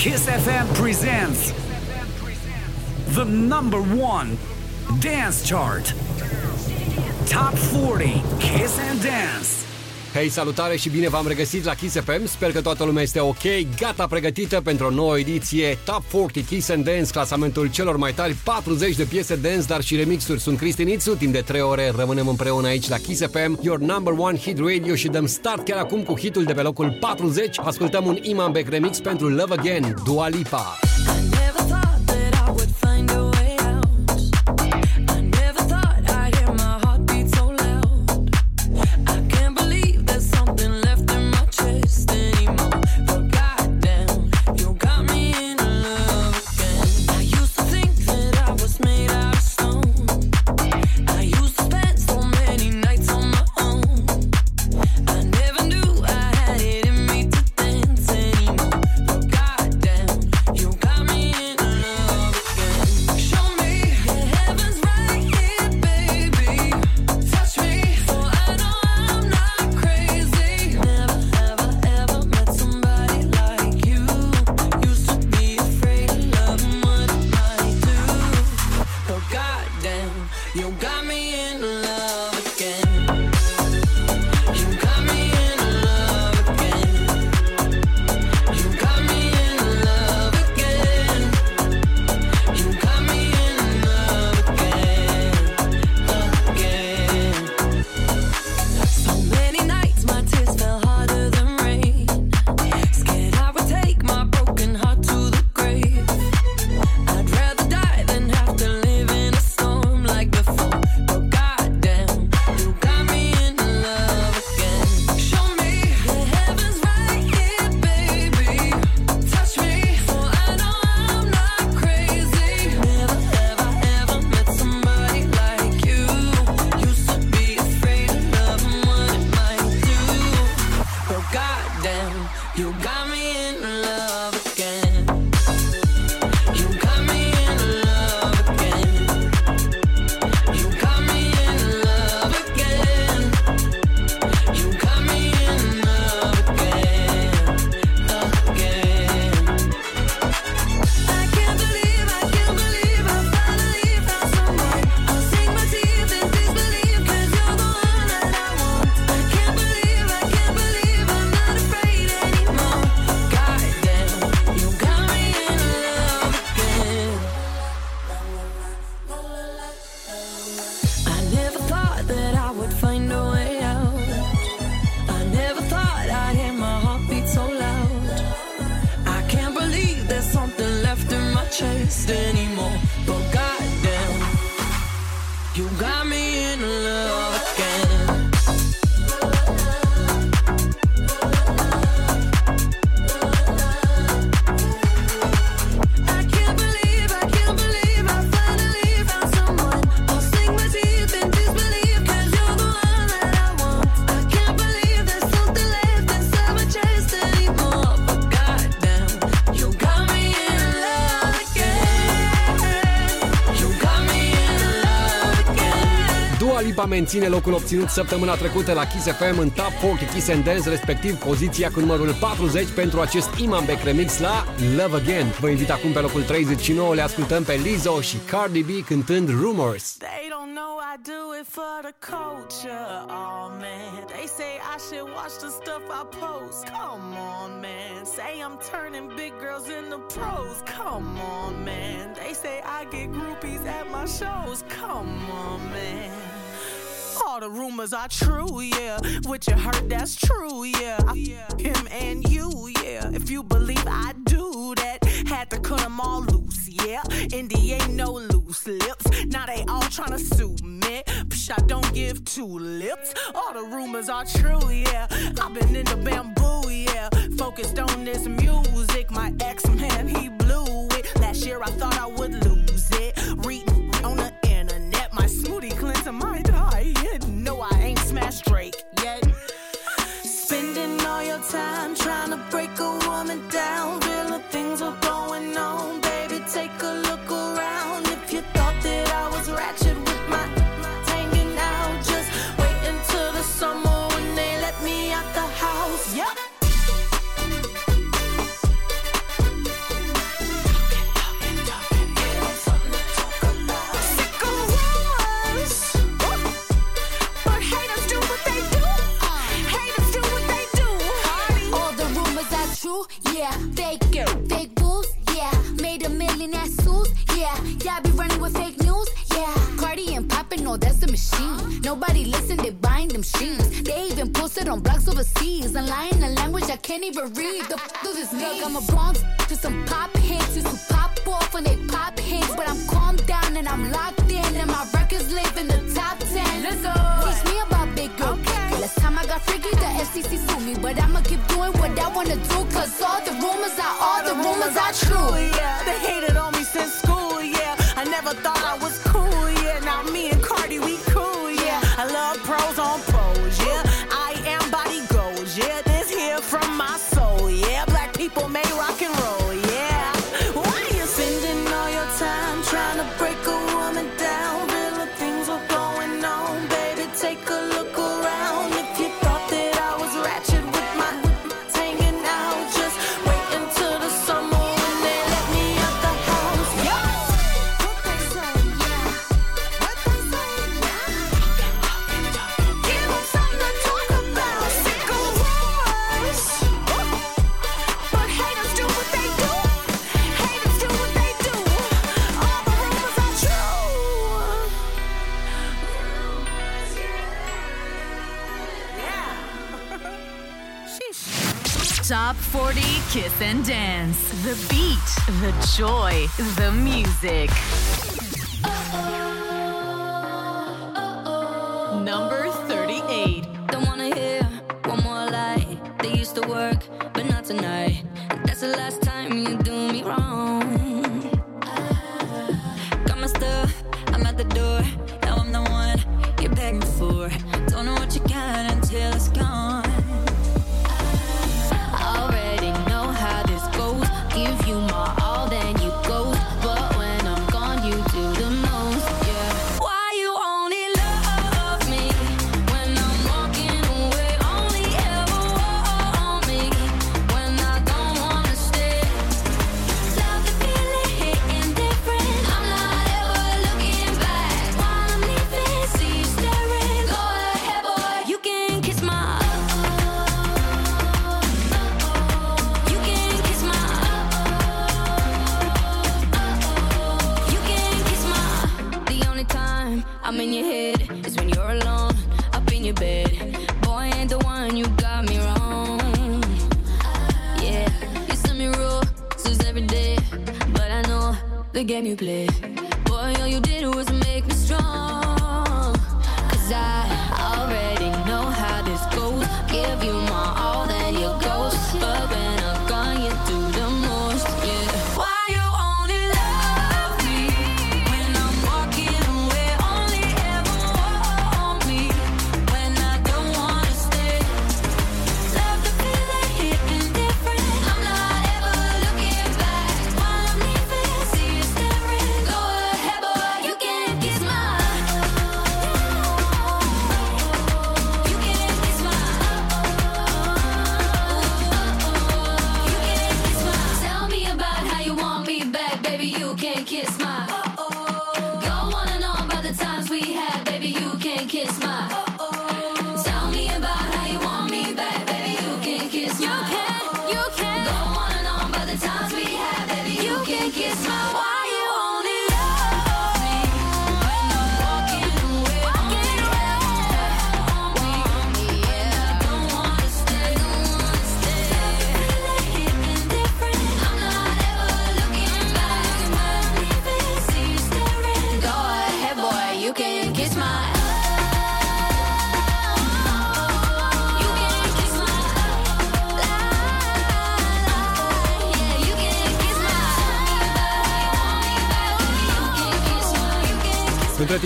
Kiss FM presents the number one dance chart. Top 40 Kiss and Dance. Hei, salutare și bine v-am regăsit la Kiss FM. Sper că toată lumea este ok, gata pregătită pentru o nouă ediție Top 40 Kiss and Dance, clasamentul celor mai tari 40 de piese dance, dar și remixuri. Sunt Cristi Nițu, timp de 3 ore rămânem împreună aici la Kiss FM, your number one hit radio și dăm start chiar acum cu hitul de pe locul 40. Ascultăm un Iman Beck remix pentru Love Again, Dua Lipa. Menține locul obținut săptămâna trecută la Kiss FM în Top 40 Kiss and Dance, respectiv poziția cu numărul 40 pentru acest Iman Beck remix la Love Again. Vă invit acum pe locul 39, le ascultăm pe Lizzo și Cardi B cântând Rumors. They don't know I do it for the culture. Oh man, they say I should watch the stuff I post. Come on, man. Say I'm turning big girls into pros. Come on, man. They say I get groupies at my shows. Come on, man. All the rumors are true, yeah. What you heard, that's true, yeah. I f- him and you, yeah. If you believe I do that, had to cut them all loose, yeah. Indy ain't no loose lips. Now they all tryna sue me. Psh, I don't give two lips. All the rumors are true, yeah. I've been in the bamboo, yeah. Focused on this music. My ex man, he blew it. Last year I thought I would lose it. Reading on the internet, my smoothie cleanser might die. Know I ain't smashed Drake yet. Spending all your time machine. Nobody listen, they buying them sheets. They even posted on blogs overseas and lying a language I can't even read. The f does this mean? Look, I'm a Bronx to some pop hits who pop off when they pop hits. But I'm calm down and I'm locked in and my records live in the top 10. Let's go. Teach me about big girl. Okay. Last time I got freaky, the FCC sued me. But I'ma keep doing what I wanna do. Cause all the rumors are, all, all the rumors, rumors are true. Yeah, the haters Kiss and dance. The beat, the joy, the music. the game you play. Boy, all you did was make me strong. Cause I already know how this goes. Give you my all, then you ghost. But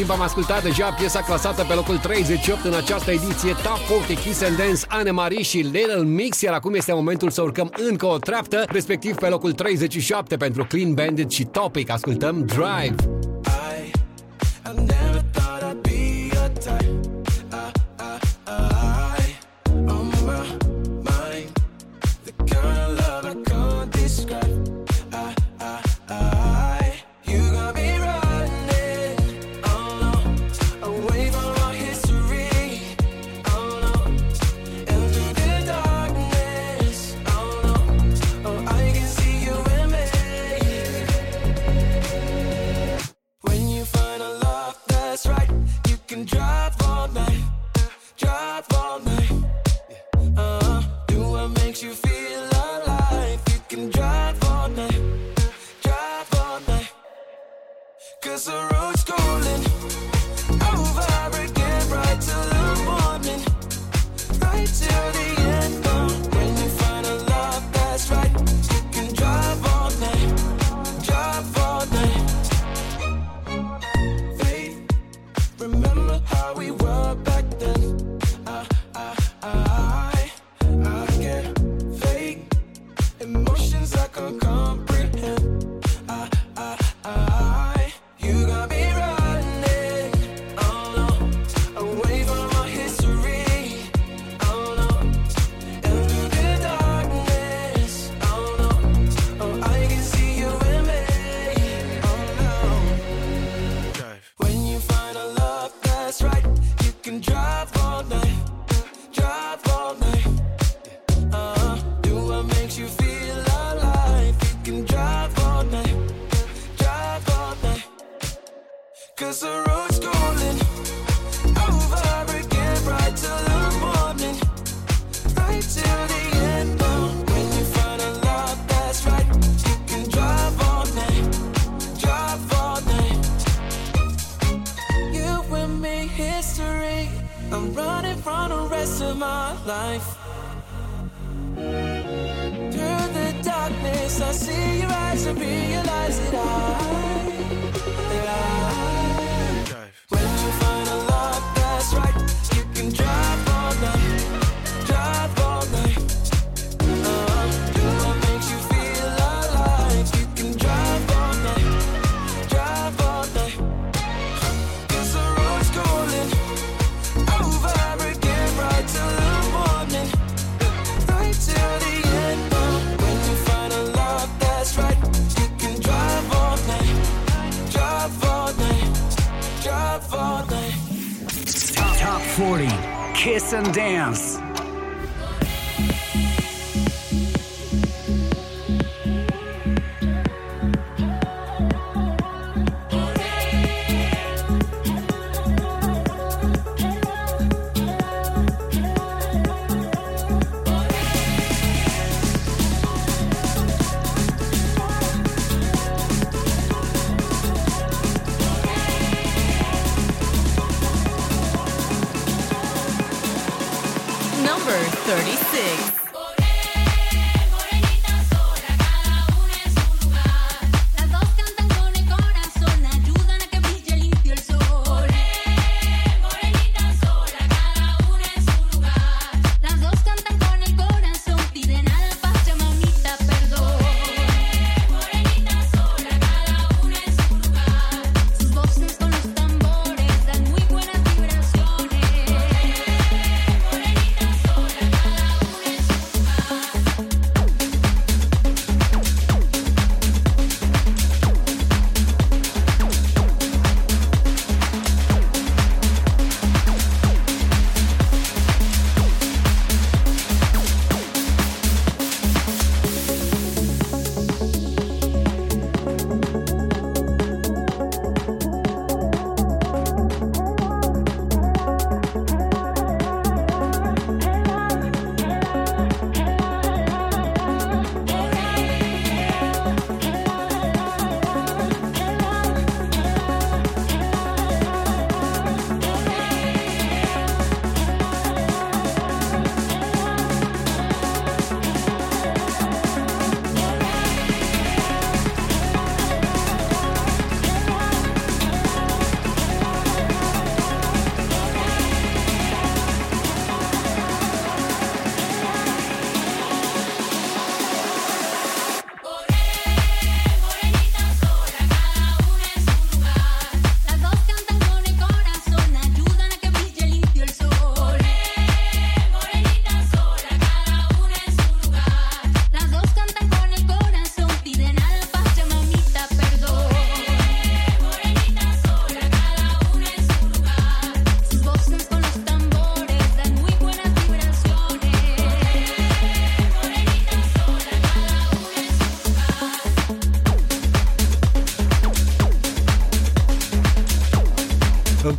timp am ascultat deja piesa clasată pe locul 38 în această ediție Top 40 Kiss and Dance, Anne-Marie și Little Mix, iar acum este momentul să urcăm încă o treaptă, respectiv pe locul 37 pentru Clean Bandit și Topic. Ascultăm Drive! I see your eyes and realize it all. Kiss and Dance.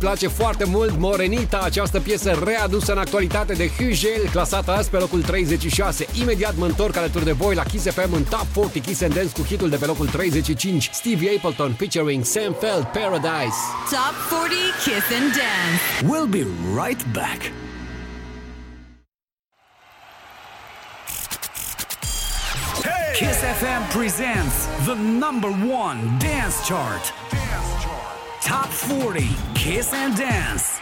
place foarte mult Morenita, această piesă readusă în actualitate de Hugel, clasată azi pe locul 36. Imediat mă întorc alături de voi la Kiss FM în Top 40 Kiss and Dance cu hitul de pe locul 35, Steve Appleton featuring Sam Feld, Paradise. Top 40 Kiss and Dance. We'll be right back. Hey! Kiss FM presents the number one. Dance chart. Top 40 Kiss and Dance.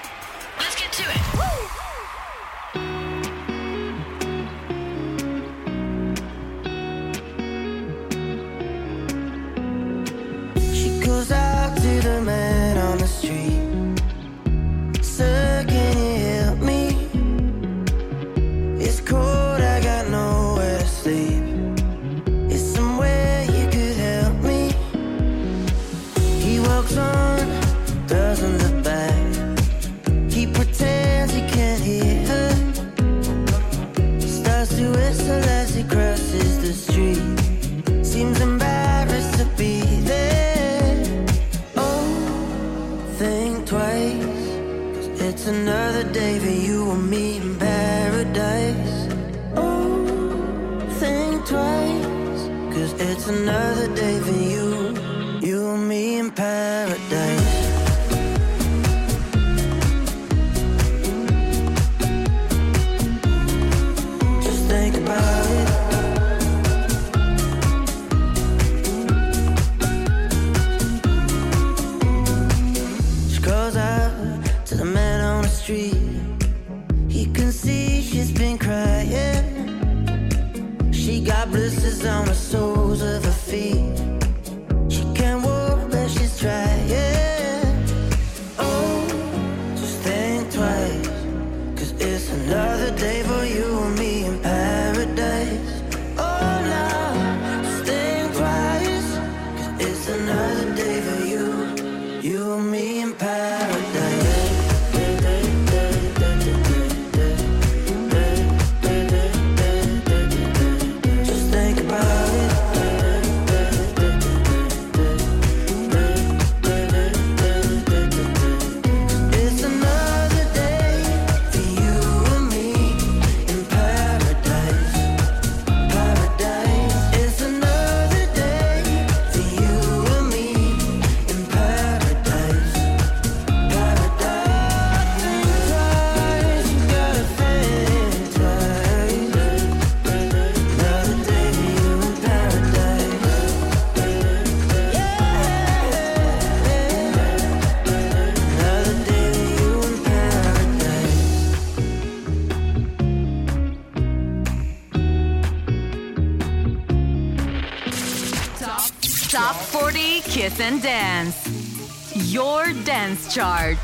Kiss and Dance, your dance chart.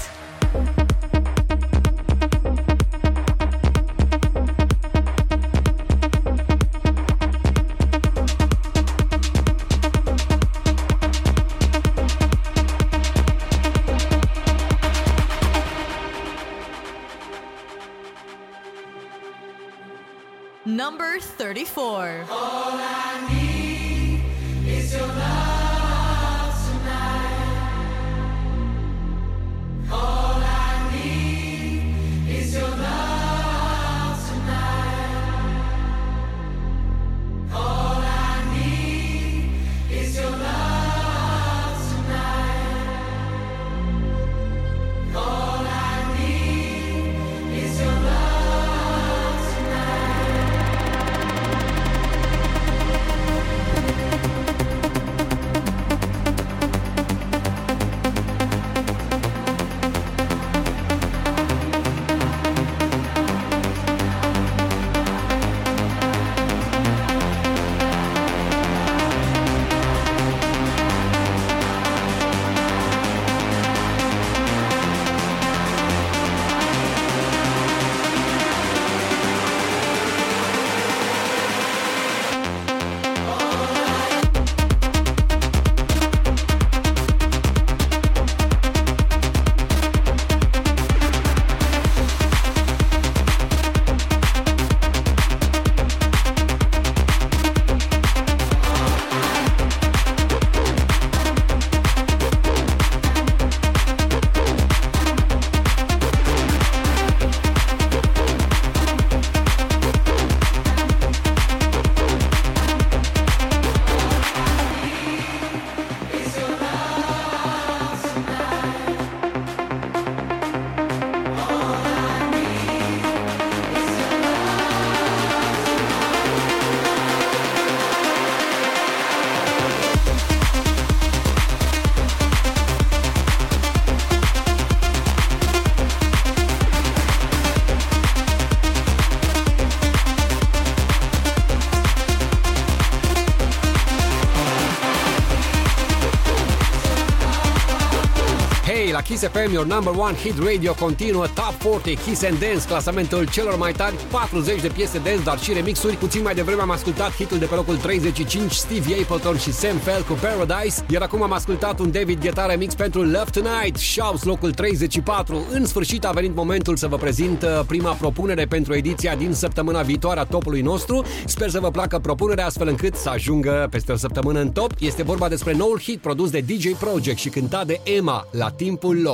Kiss FM, your number one hit radio continuă Top 40 Kiss and Dance, clasamentul celor mai tari 40 de piese dance, dar și remixuri. Puțin mai devreme am ascultat hitul de pe locul 35 Steve Appleton și Sam Fell cu Paradise, iar acum am ascultat un David Guetta remix pentru Love Tonight, Shouts locul 34. În sfârșit a venit momentul să vă prezint uh, prima propunere pentru ediția din săptămâna viitoare a topului nostru. Sper să vă placă propunerea astfel încât să ajungă peste o săptămână în top. Este vorba despre noul hit produs de DJ Project și cântat de Emma la timpul lor.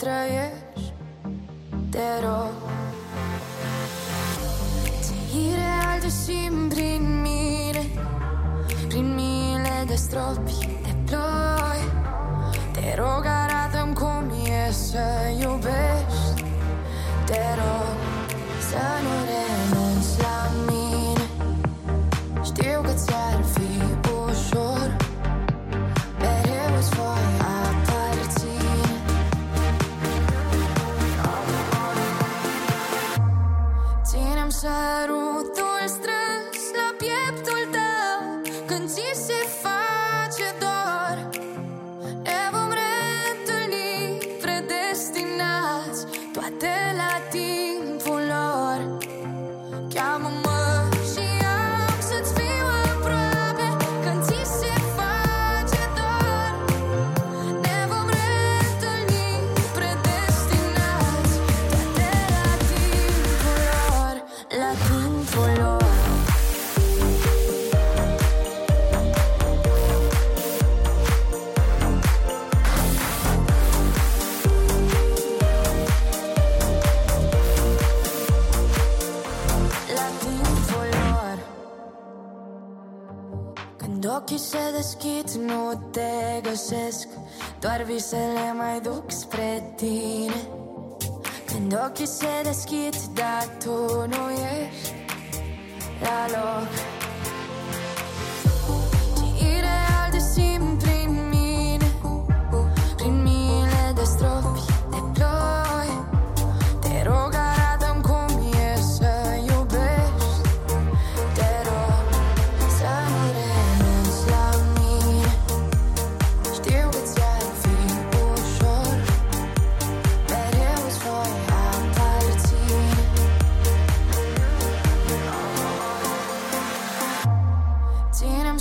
Să Doar visele mai duc spre tine. Când ochii se deschid, dar tu nu ești la loc. Ce ireal de simt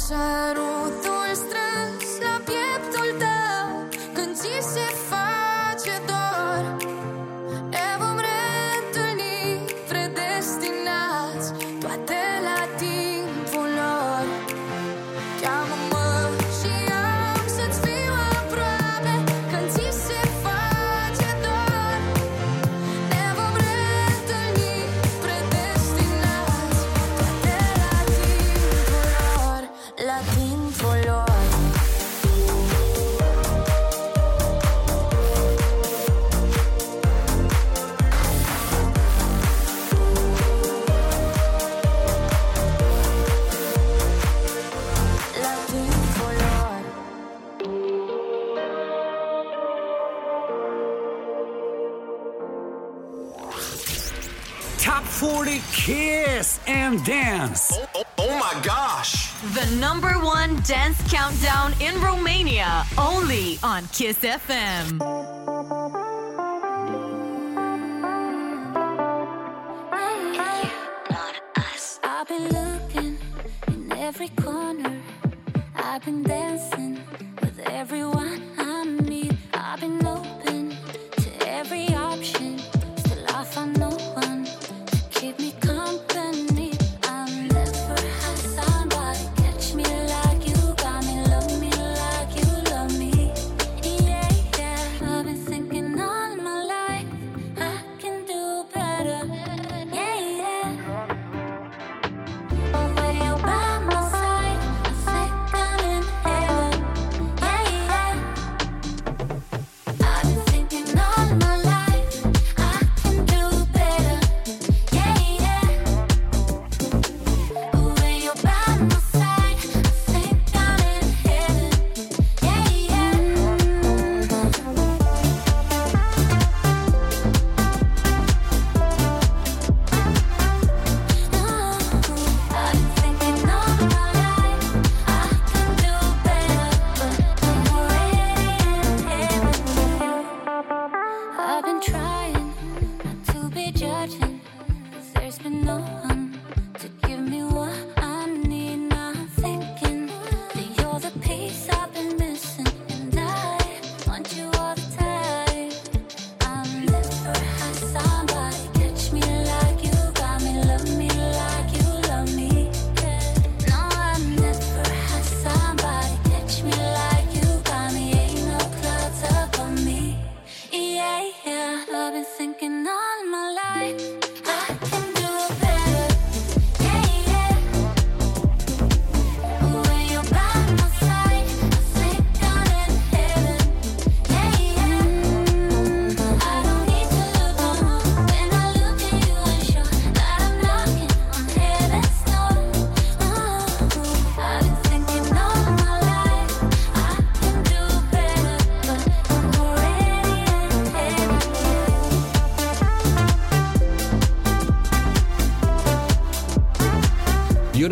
사로 Dance. Oh, oh, oh my gosh. The number one dance countdown in Romania, only on Kiss FM.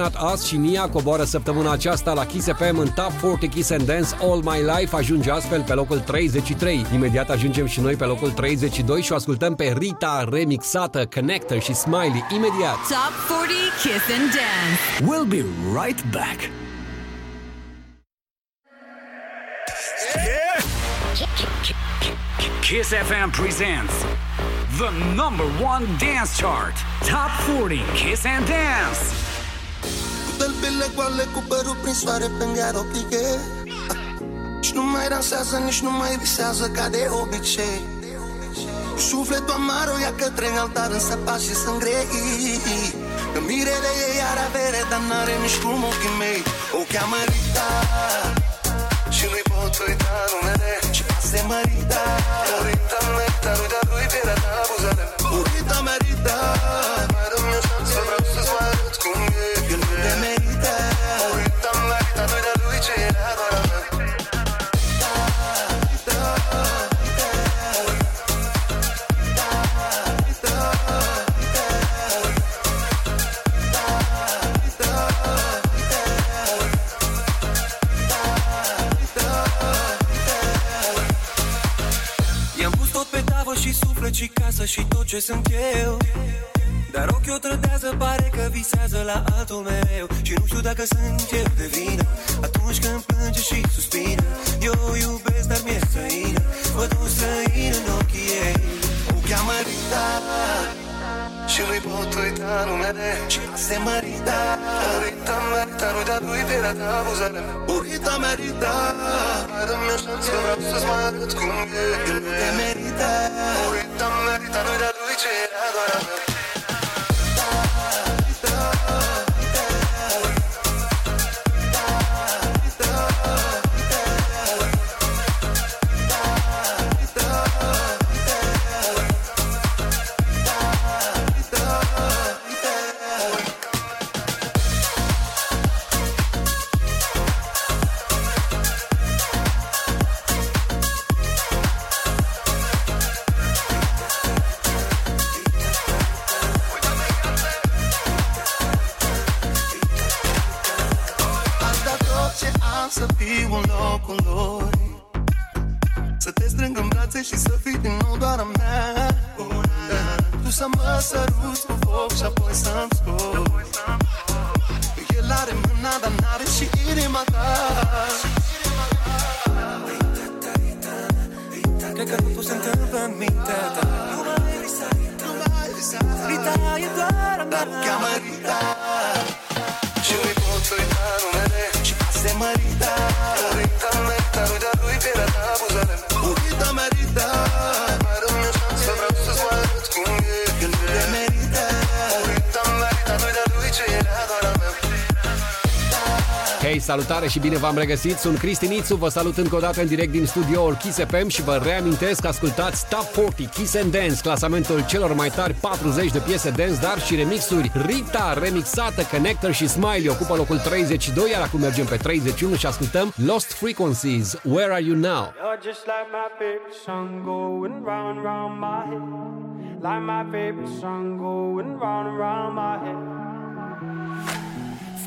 You Not Us și Nia coboară săptămâna aceasta la Kiss FM în Top 40 Kiss and Dance All My Life, ajunge astfel pe locul 33. Imediat ajungem și noi pe locul 32 și o ascultăm pe Rita remixată, Connector și Smiley imediat. Top 40 Kiss and Dance. We'll be right back. Kiss FM presents the number one dance chart. Top 40 Kiss and Dance. Tălpile goale cu părul prin soare pe gheară pliche Și nu mai dansează, nici nu mai visează ca de obicei. Sufletul amar o ia către altar în săpa și sunt grei. Că mirele ei are avere, dar n-are nici cum ochii mei. O cheamă Rita Și nu-i pot uita numele. Și se mărita Rita? Merita, lui dar lui pielea ta abuzare Rita. merita suflet și casă și tot ce sunt eu. Dar ochii o trădează, pare că visează la altul mereu. Și nu știu dacă sunt eu de vină. Atunci când plânge și suspină Eu o iubesc, dar mi-e străină Văd un străin în ochii ei. O cheamă Rita Și nu-i pot uita numele Și se mărita Rita merita, nu de-a lui pielea ta abuzare Rita merita Mai dă-mi o șansă, vreau să-ți mai arăt cum e El nu te merită Rita merita, salutare și bine v-am regăsit! Sunt Cristi Nițu, vă salut încă o dată în direct din studioul Kiss FM și vă reamintesc că ascultați Top 40 Kiss and Dance, clasamentul celor mai tari 40 de piese dance, dar și remixuri. Rita, remixată, Connector și Smiley ocupă locul 32, iar acum mergem pe 31 și ascultăm Lost Frequencies, Where Are You Now? You're just like my favorite song going round and round my head.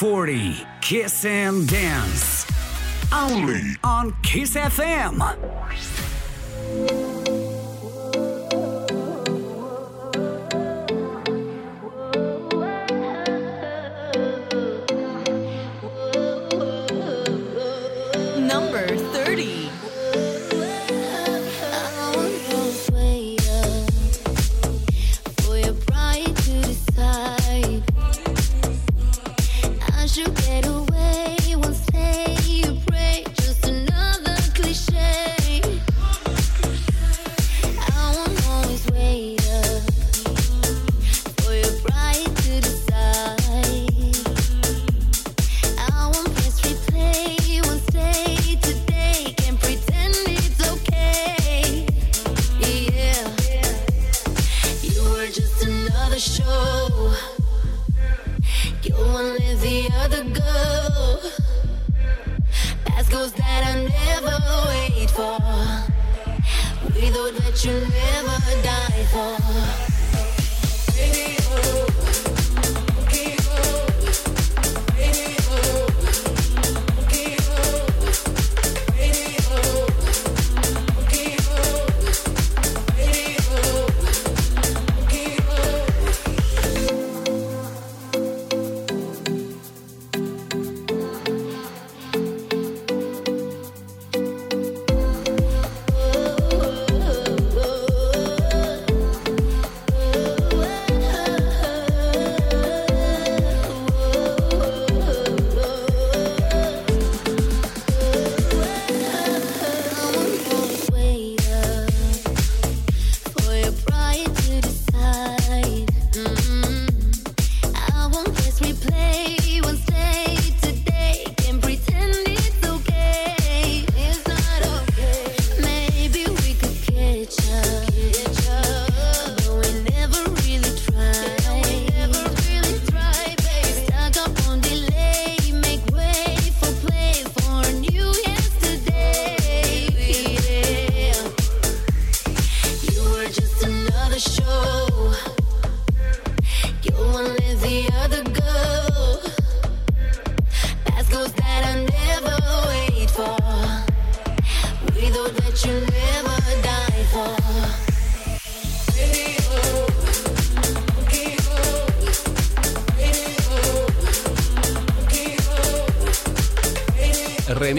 40. Kiss and Dance. Only on Kiss FM.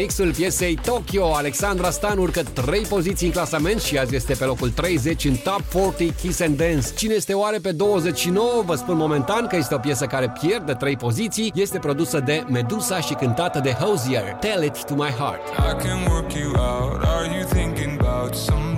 remixul piesei Tokyo. Alexandra Stan urcă 3 poziții în clasament și azi este pe locul 30 în Top 40 Kiss and Dance. Cine este oare pe 29? Vă spun momentan că este o piesă care pierde 3 poziții. Este produsă de Medusa și cântată de Hosier. Tell it to my heart. I can work you out. Are you thinking about some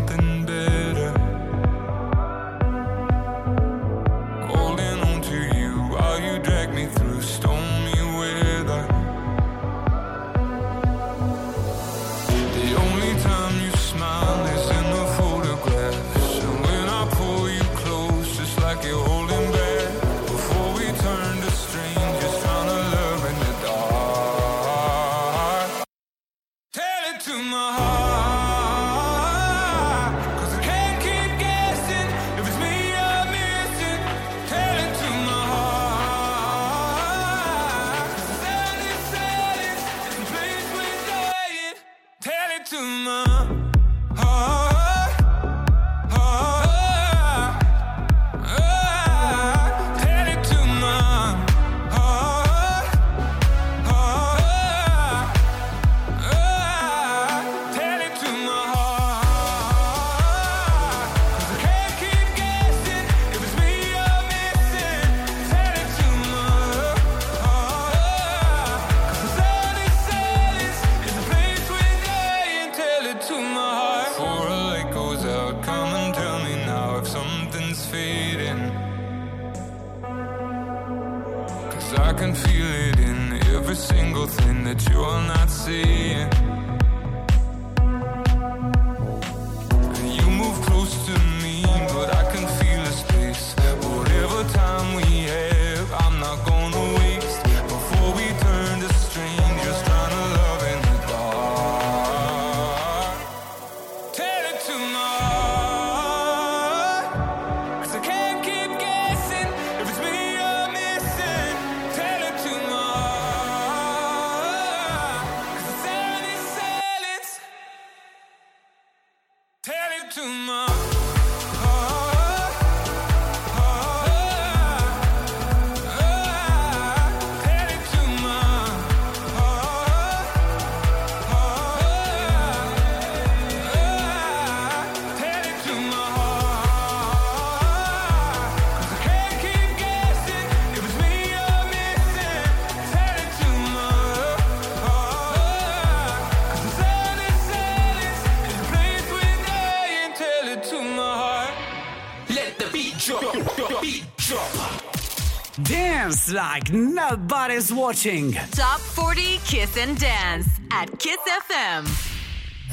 Dance like nobody's watching. Top 40 Kiss and Dance at Kiss FM.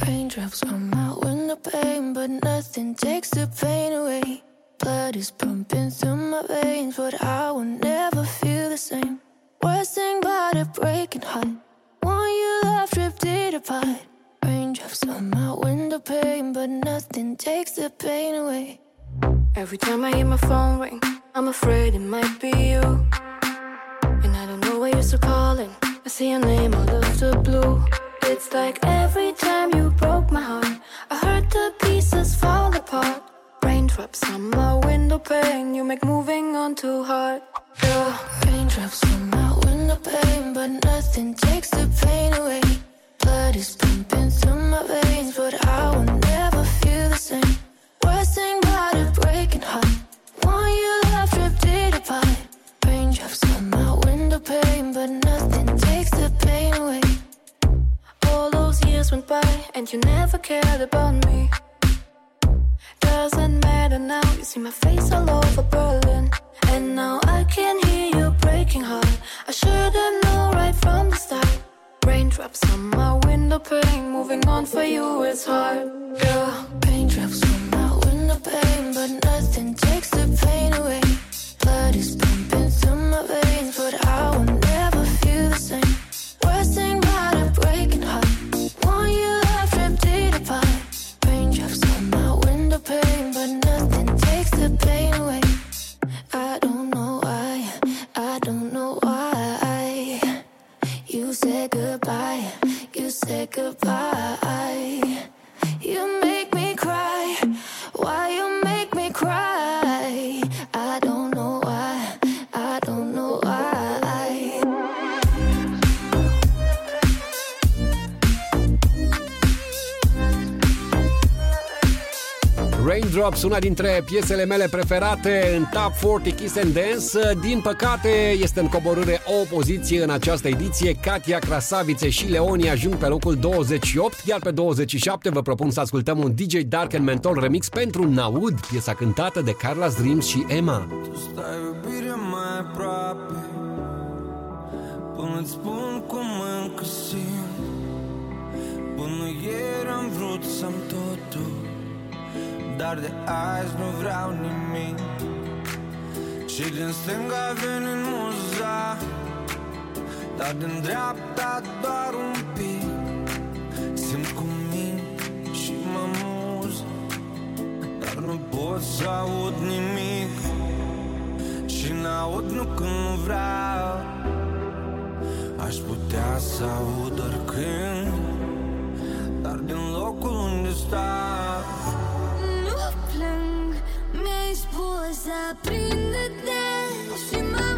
Raindrops on my window pane, but nothing takes the pain away. Blood is pumping through my veins, but I will never feel the same. Worst thing about a breaking heart, one you love ripped it apart. Raindrops on my window pane, but nothing takes the pain away. Every time I hear my phone ring, I'm afraid it might be you. Know why you're still calling. I see your name all of the blue. It's like every time you broke my heart, I heard the pieces fall apart. Raindrops on my window pane, you make moving on too hard. Yeah. Raindrops on my window pane, but nothing takes the pain away. Blood is pumping through my veins, but I will never feel the same. Worst thing about a breaking heart, went by and you never cared about me. Doesn't matter now, you see my face all over Berlin. And now I can hear you breaking heart. I should have known right from the start. Raindrops on my window pane, moving on for you is hard. Yeah. Raindrops on my window pane, but nothing takes the pain away. Blood is pumping through my veins, but goodbye, you said goodbye. You Raindrops, una dintre piesele mele preferate în Top 40 Kiss and Dance. Din păcate, este în coborâre o poziție în această ediție. Katia Krasavice și Leoni ajung pe locul 28, iar pe 27 vă propun să ascultăm un DJ Dark and Mental remix pentru Naud, piesa cântată de Carla's Dreams și Emma. Stai iubire mai aproape Până-ți spun cum încă simt Până ieri am vrut să-mi totul Dar de azi nu vreau nimic. Și din stânga vine muza Dar din dreapta doar un pic. Simt cum mint și mă muz Dar nu pot să aud nimic. Și n-aud nu când nu vreau Aș putea să aud oricând Dar din locul unde stau Nu plâng, boas aprende Deus e mais.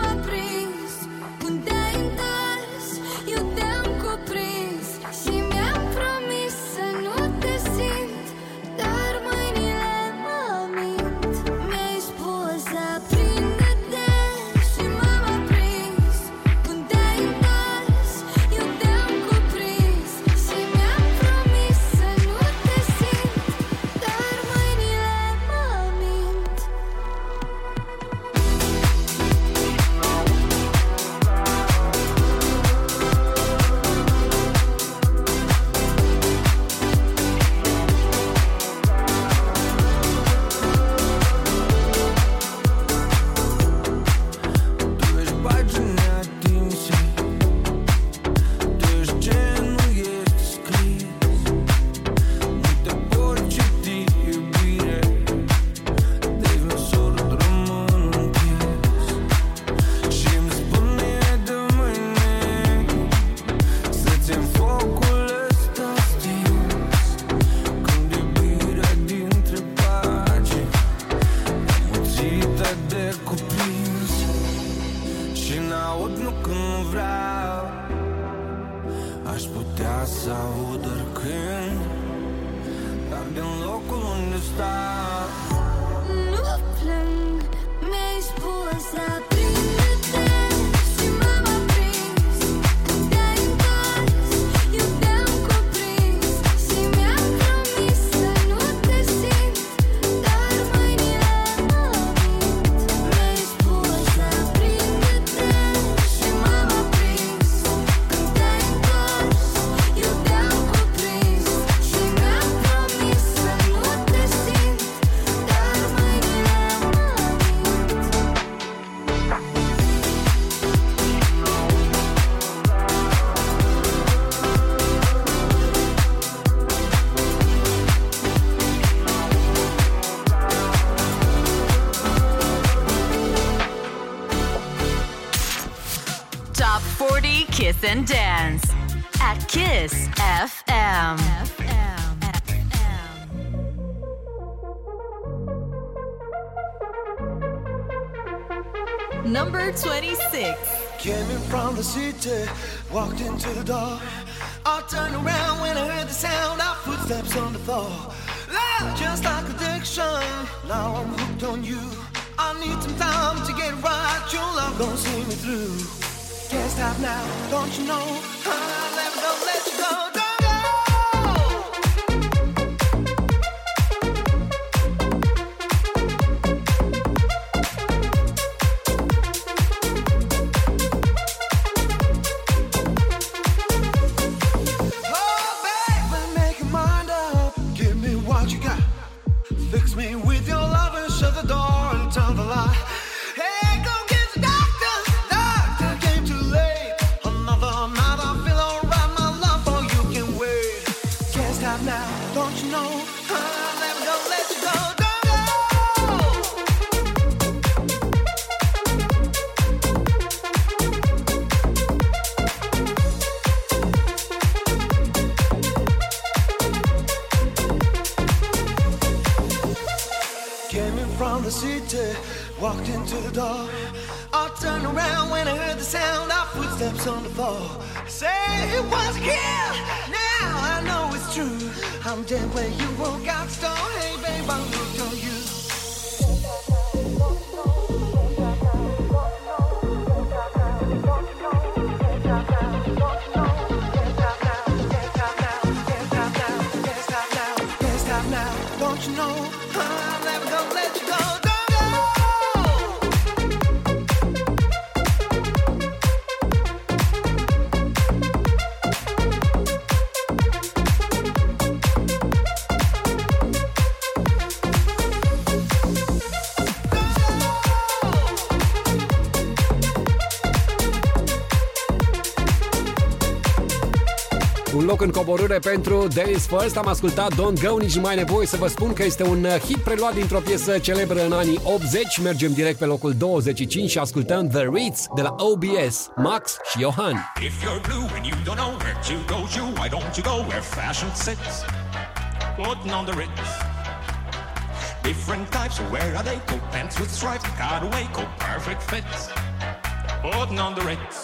În coborâre pentru Days First. Am ascultat Don't Go, nici nu mai e nevoie să vă spun că este un uh, hit preluat dintr-o piesă celebră în anii 80. Mergem direct pe locul 25 și ascultăm The Ritz de la OBS, Max și Johan. If you're blue and you don't know where to go to, why don't you go where fashion sits? Putting on the Ritz. Different types of wear are they? Coat pants with stripes, cutaway coat, perfect fits. Putting on the Ritz. Ritz, Ritz,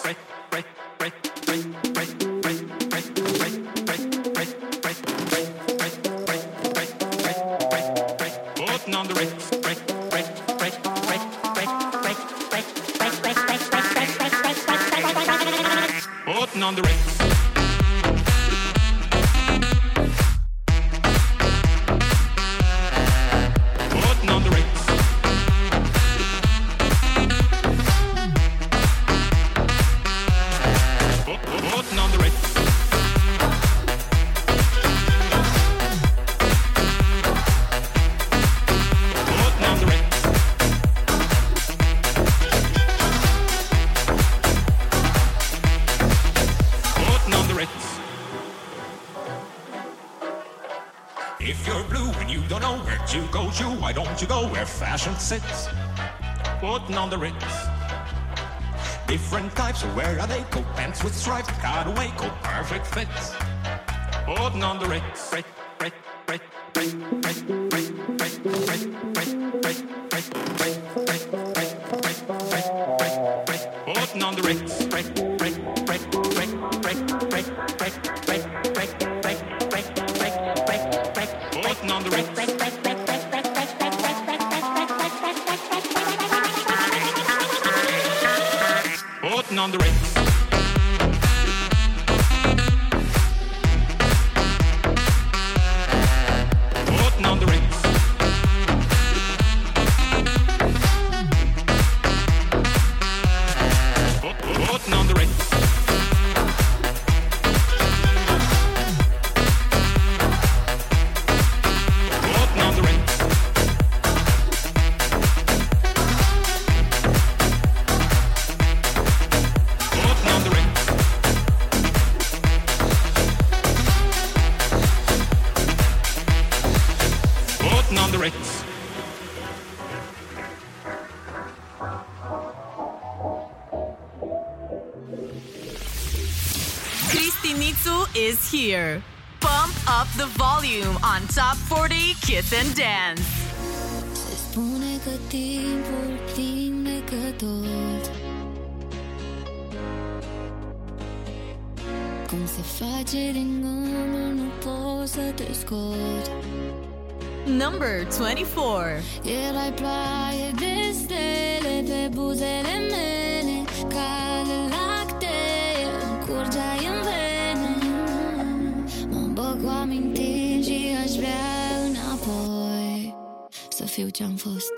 sits, putting on the ritz. Different types, where are they? Coat pants with stripes, cutaway, coat perfect fits. Putting on the ritz, ritz, ritz, ritz, ritz, ritz, on the right Kiss and Dance. Se spune că timpul vindecă tot. Cum se face din gândul nu pot să te scot. Number 24 Erai ploaie de stele pe buzele mele future unfolds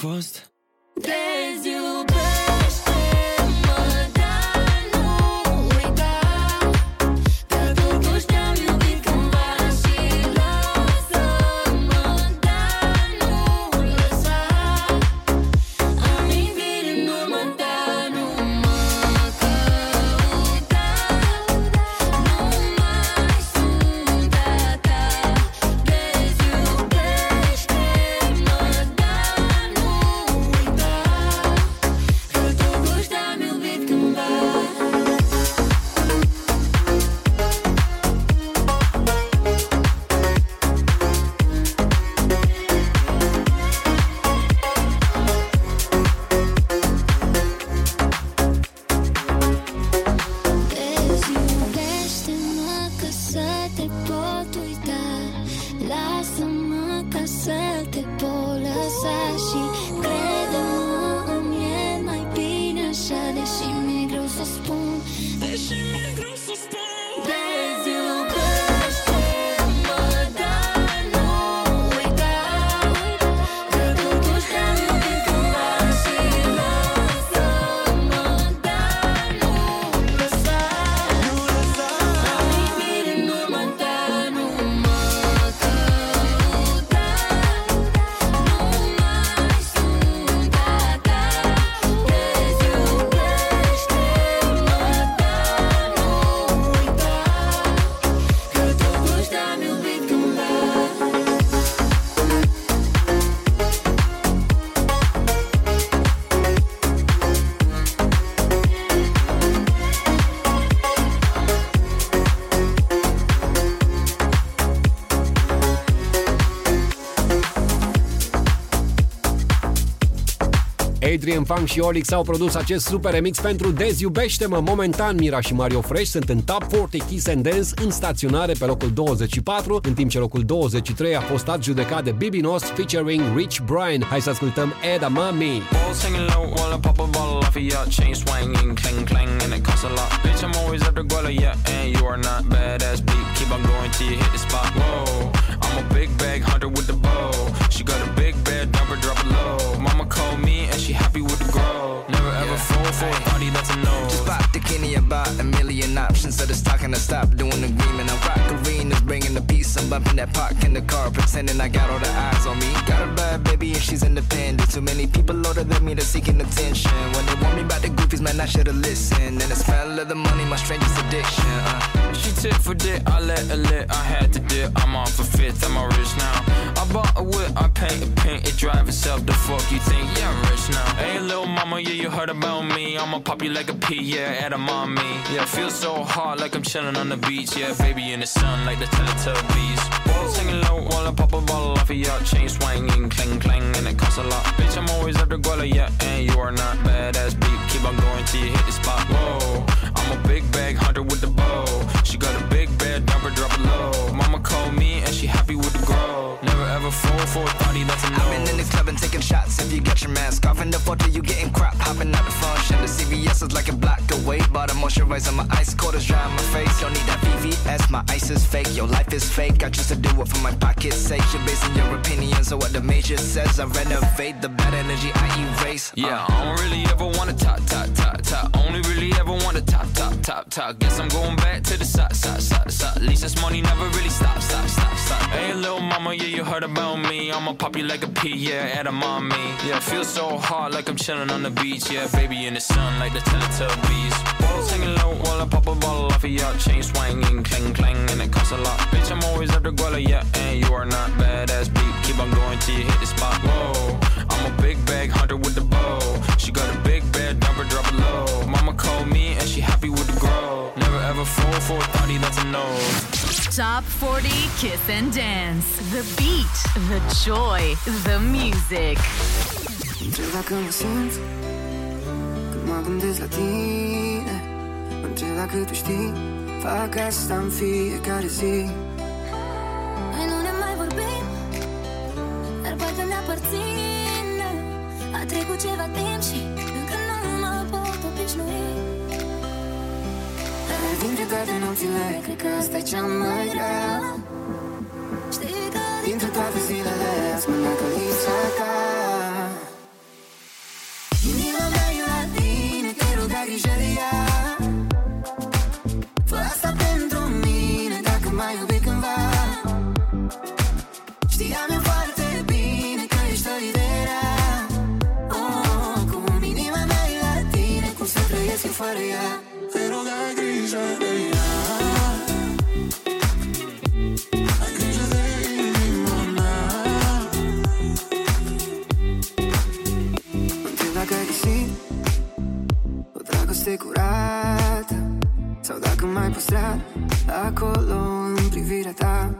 gewusst. Adrian Funk și Olix au produs acest super remix pentru Deziubește-mă. Momentan, Mira și Mario Fresh sunt în Top 40 Kiss and Dance în staționare pe locul 24, în timp ce locul 23 a fost adjudecat de Bibi Nos featuring Rich Brian. Hai să ascultăm Eda Mami. Ball singing low while I pop a bottle off of your chain swinging, clang clang, and it costs a lot. Bitch, I'm always at the guala, yeah, and you are not badass beat. Keep on going till you hit the spot. Whoa, I'm a big bag hunter with the bow. She got a big bed, number drop it low. Ever fall for a party that's a no. Just pop the Kenny about a million options. So just talking to stop doing agreement. I rock arenas, bringing the peace. I'm bumping that park in the car, pretending I got all the eyes on me. Got a bad baby and she's independent. Too many people older than me that's seeking attention. When they want me about the goofies, man, I should've listened. And the smell of the money, my strangest addiction. Uh. She tip for dick, I let her lit, I had to dip. I'm on for fifth, I'm rich now. I bought a whip, I paint a paint, it drive itself. The fuck you think? Yeah, I'm rich now. Hey, little mama, yeah, you heard about me. I'ma pop you like a pea, yeah, at a mommy. Yeah, feel so hot like I'm chilling on the beach. Yeah, baby in the sun like the Teletubbies. Singing low while I pop a bottle off of your chain swinging, clang clang, and it costs a lot. Bitch, I'm always the guala, yeah, and you are not badass beat. Keep on going till you hit the spot. Whoa, I'm a big bag hunter with the bow. She got a big bed, number drop it low. Mama called me and she happy. Ever for a party that's a no. I've been in the club and taking shots. If you got your mask off in the photo, you getting crap. Hopping out the function. The CVS is like a block away. Bought a moisturizer, my ice cold is dry on my face. Don't need that VVS, my ice is fake. Your life is fake. I choose to do it for my pocket's sake. You're basing your opinions on what the major says. I renovate the bad energy I erase. Uh. Yeah, I don't really ever wanna top, top, top, top. Only really ever wanna top, top, top, top. Guess I'm going back to the side, side, side, side. At least this money never really stops, stop, stop, stop. Hey, little mama, yeah, you heard about me. I'ma pop you like a pea, yeah, at a mommy. Yeah, feel so hot like I'm chilling on the beach. Yeah, baby in the sun like the Teletubbies. Ball singing low while I pop a bottle off of your chain swinging, clang clang, and it costs a lot. Bitch, I'm always the guala, yeah, and you are not badass beat. Keep on going till you hit the spot. Whoa, I'm a big bag hunter with the bow. She got a big bed, number drop it low. Mama called me and she happy with the grow. Never ever fall for a party that's a no. Top 40 Kiss and Dance. The beat, the joy, the music. Gândesc la tine tu știi Fac asta în fiecare zi toate nopțile Cred că asta e cea mai grea. Știi că Dintre toate zilele Ați mânat călița ta. Inima mea e la tine Te rog, ai grijă de ea. Fă asta pentru mine Dacă m-ai iubit cândva. Știam eu foarte bine Că ești o idee rea oh, Acum inima mea e la tine Cum să trăiesc eu fără ea Acolo în privirea ta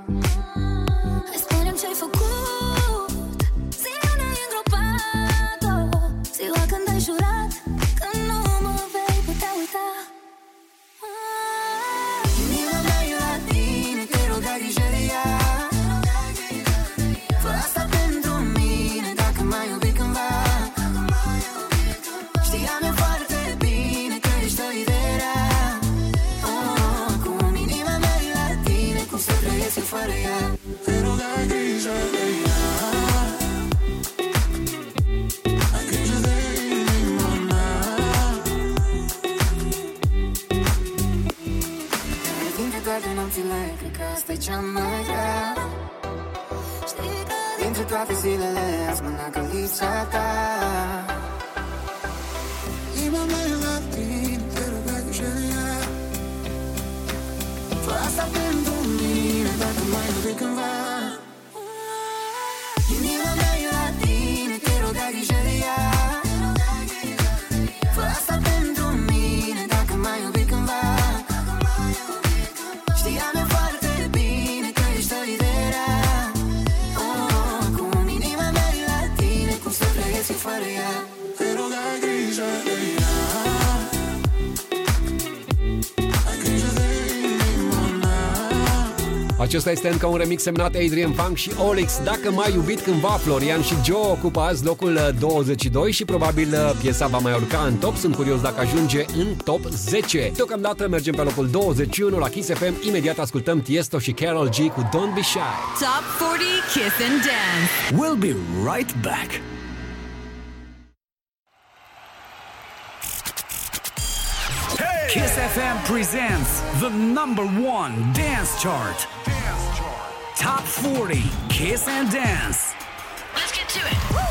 toate nopțile Cred că asta e cea mai grea. Știi că Dintre toate zilele Azi mâna călița ta. Inima mea e la tine Te rog, ai grijă de ea. Fă asta pentru mine Dacă m-ai iubit cândva Acesta este încă un remix semnat Adrian Funk și Olix. Dacă mai iubit cândva, Florian și Joe ocupă azi locul uh, 22 și probabil uh, piesa va mai urca în top. Sunt curios dacă ajunge în top 10. Deocamdată mergem pe locul 21 la Kiss FM. Imediat ascultăm Tiesto și Carol G cu Don't Be Shy. Top 40 Kiss and Dance. We'll be right back. Kiss FM presents the number one dance chart. Top 40 Kiss and Dance. Let's get to it. Woo!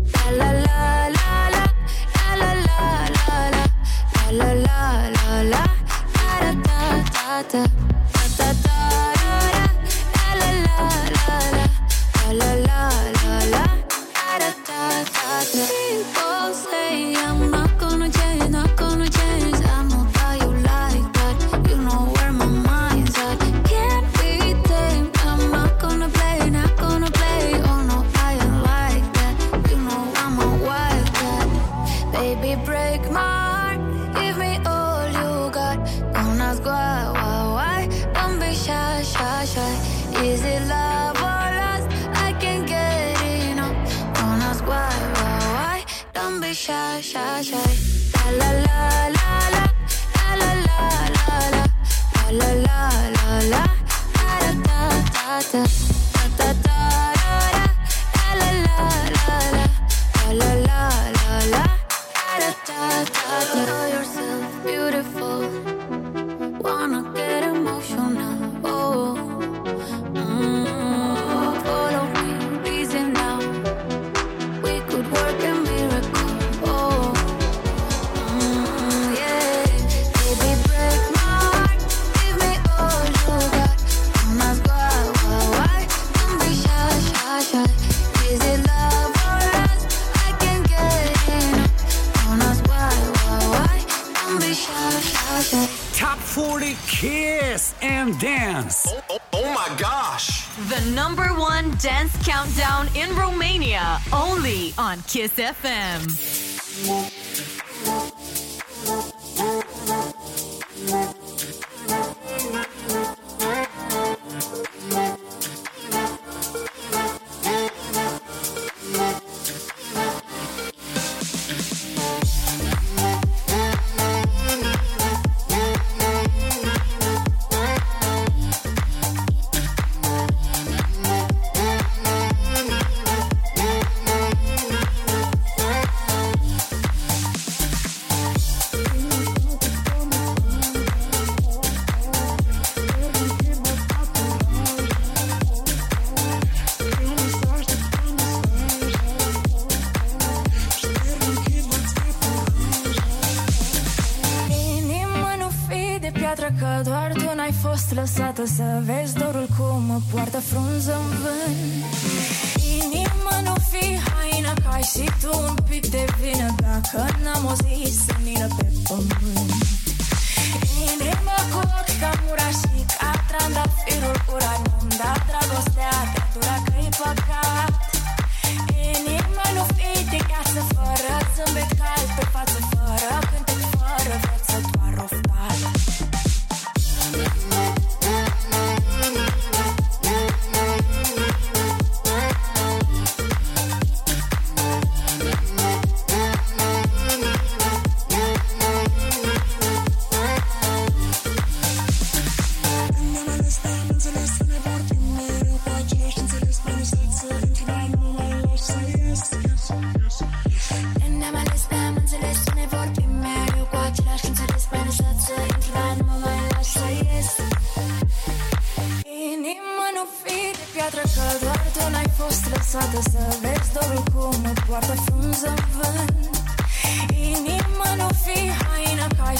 ta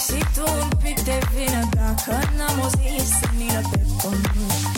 și tu un pic de vină Dacă n-am o zi senină pe pământ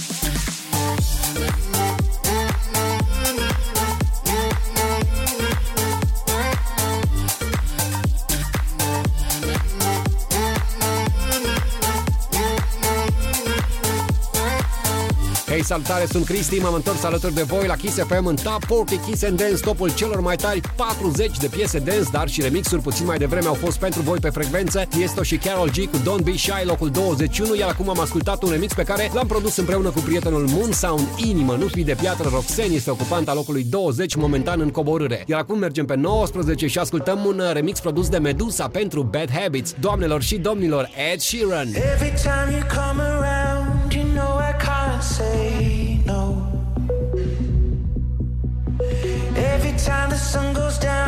Hei, salutare, sunt Cristi, m-am întors alături de voi la Kiss FM în Top 40 Kiss and Dance, topul celor mai tari 40 de piese dance, dar și remixuri puțin mai devreme au fost pentru voi pe frecvență. Tiesto și Carol G cu Don't Be Shy, locul 21, iar acum am ascultat un remix pe care l-am produs împreună cu prietenul Moon Sound Inimă, nu fi de piatră, Roxen este ocupanta locului 20, momentan în coborâre. Iar acum mergem pe 19 și ascultăm un uh, remix produs de Medusa pentru Bad Habits. Doamnelor și domnilor, Ed Sheeran. Every time you come around, say no. Every time the sun goes down,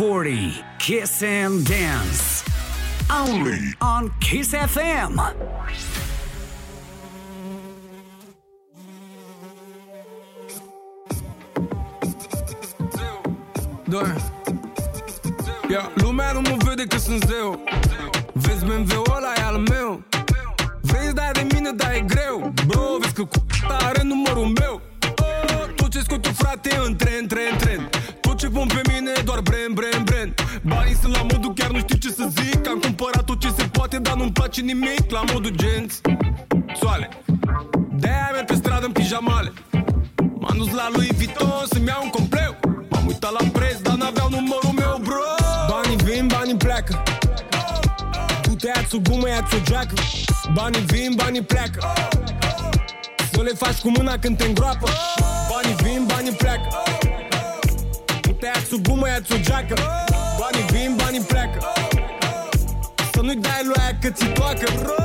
40 Kiss and Dance. Only on Kiss FM. Să le faci cu mâna când te îngroapă. Banii vin, banii pleacă. Tu te ia-ți o gumă, ia-ți o geacă. Banii vin, banii pleacă. Să nu-i dai lui aia că ți toacă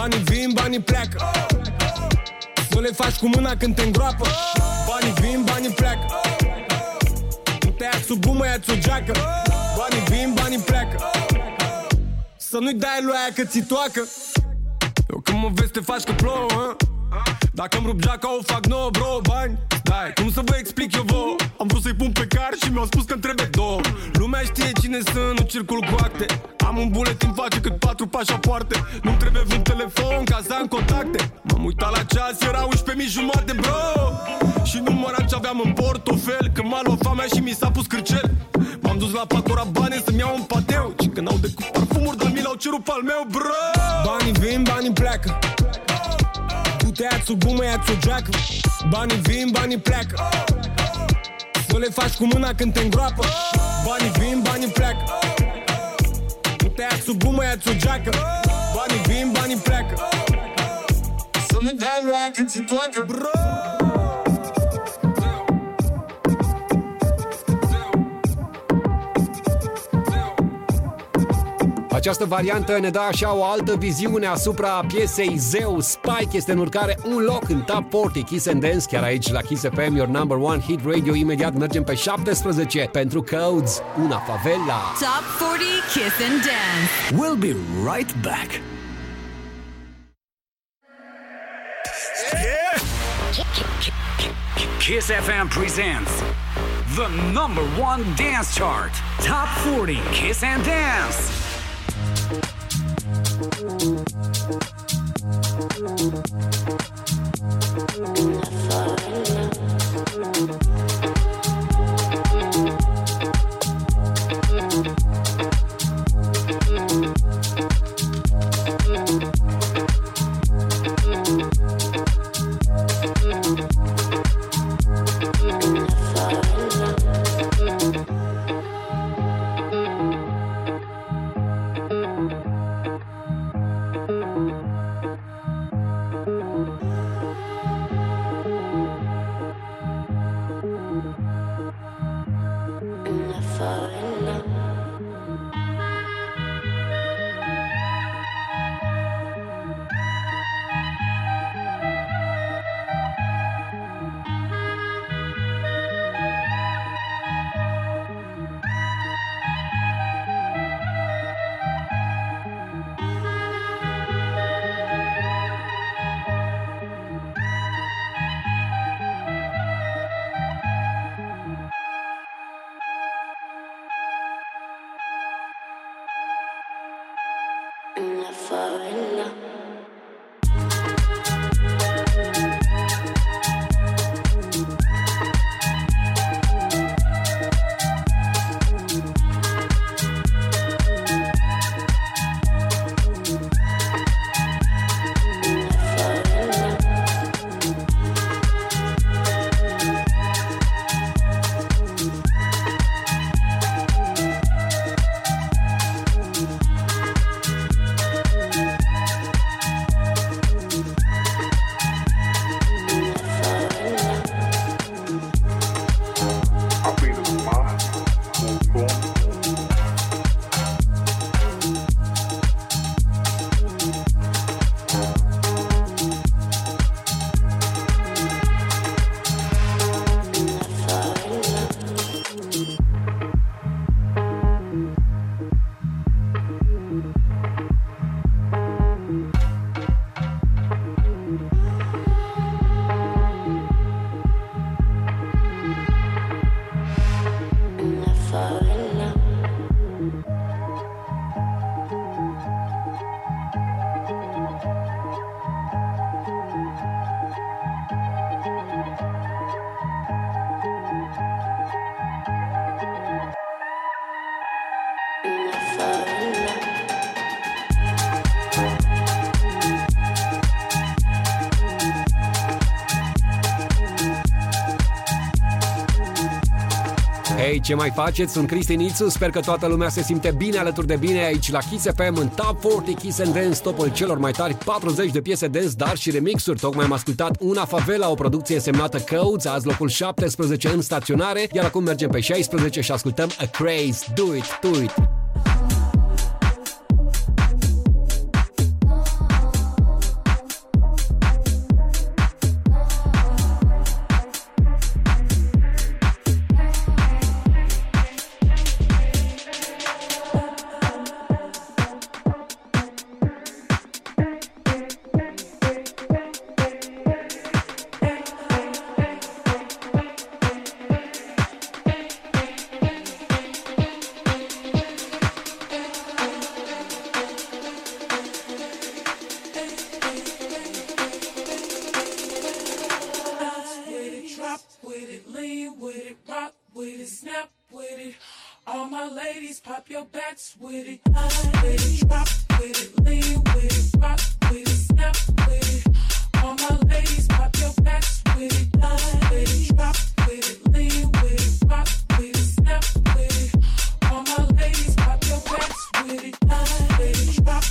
Banii vin, banii pleacă. Să le faci cu mâna când te îngroapă. Banii vin, banii pleacă. Tu te ia-ți o gumă, ia-ți o geacă. Banii vin, banii pleacă. Să nu-i dai lui aia că ți toacă. Eu când mă vezi te faci că plouă hă? Dacă îmi rup geaca o fac nouă, bro, bani. Dai, cum să vă explic eu vouă? Am vrut să-i pun pe car și mi-au spus că trebuie două. Lumea știe cine sunt, nu circul cu acte. Am un buletin face cât patru pașapoarte. Nu trebuie era 11 jumate, bro. Și număram ce aveam în portofel Când m-a luat foamea și mi s-a pus cârcel. M-am dus la Pacora bani să-mi iau un pateu. Și când au de cu parfumuri, dar mi l-au cerut al meu, bro. Banii vin, banii pleacă. Tu te ia-ți o gumă, ia-ți o geacă. Banii vin, banii pleacă. Să le faci cu mâna când te îngroapă. Banii vin, banii pleacă. Tu te ia-ți o gumă, ia-ți o geacă. Banii vin, banii pleacă Să nu dai lui aia când ți toacă, bro Această variantă ne dă așa o altă viziune asupra piesei Zeu. Spike este în urcare un loc în Top 40 Kiss and Dance, chiar aici la Kiss FM, your number one hit radio. Imediat mergem pe 17 pentru Codes, una favela. Top 40 Kiss and Dance. We'll be right back. Kiss FM presents the number one dance chart, Top 40 Kiss and Dance. Ce mai faceți? Sunt Cristi Nițu, sper că toată lumea se simte bine alături de bine aici la Kiss FM în Top 40 Kiss and Dance, topul celor mai tari 40 de piese dance, dar și remixuri. Tocmai am ascultat Una Favela, o producție semnată Codes, azi locul 17 în staționare, iar acum mergem pe 16 și ascultăm A Craze, Do It, Do It. It, snap with it. All my ladies, pop your backs with it. With it, with it, lean with it, rock with it, snap with it. All my ladies, pop your backs with it. With it, with it, lean with it, rock with it, snap with it. All my ladies, pop your backs with it. With it, drop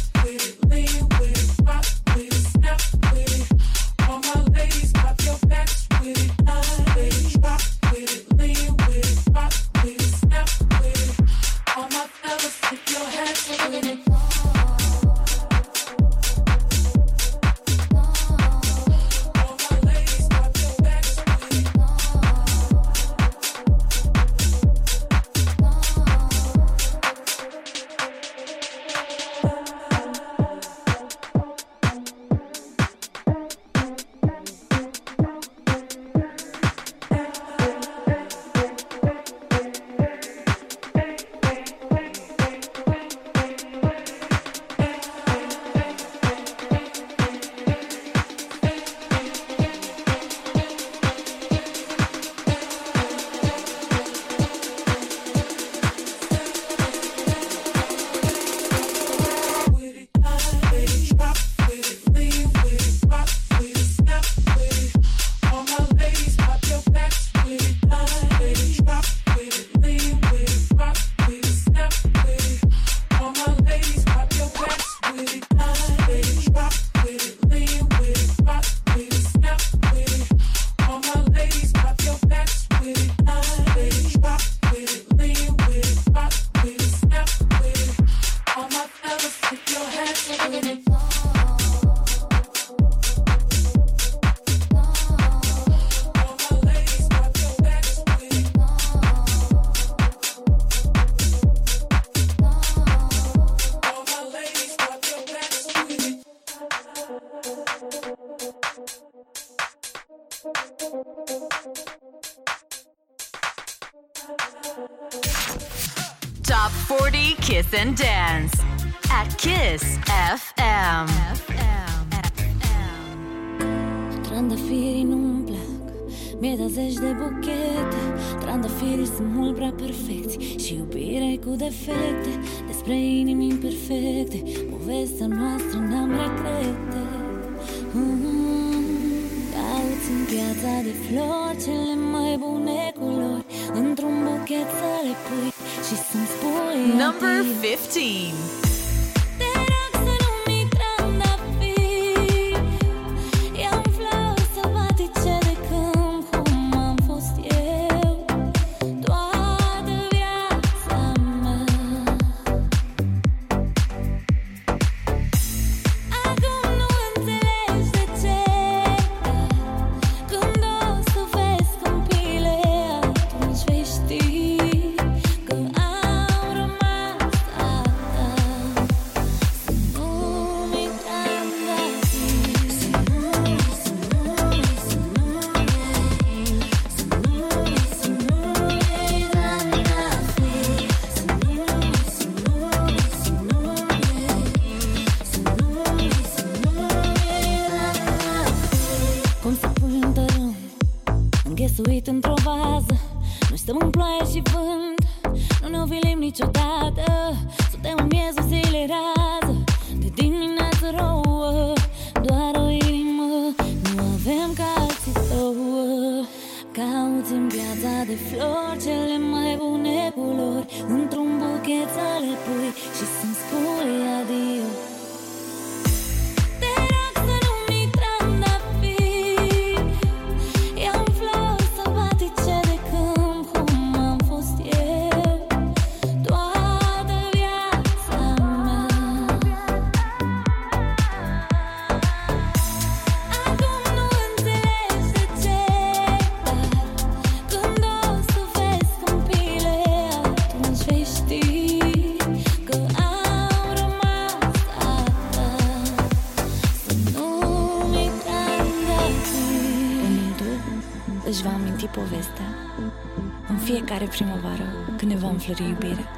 Când ne va înflori iubirea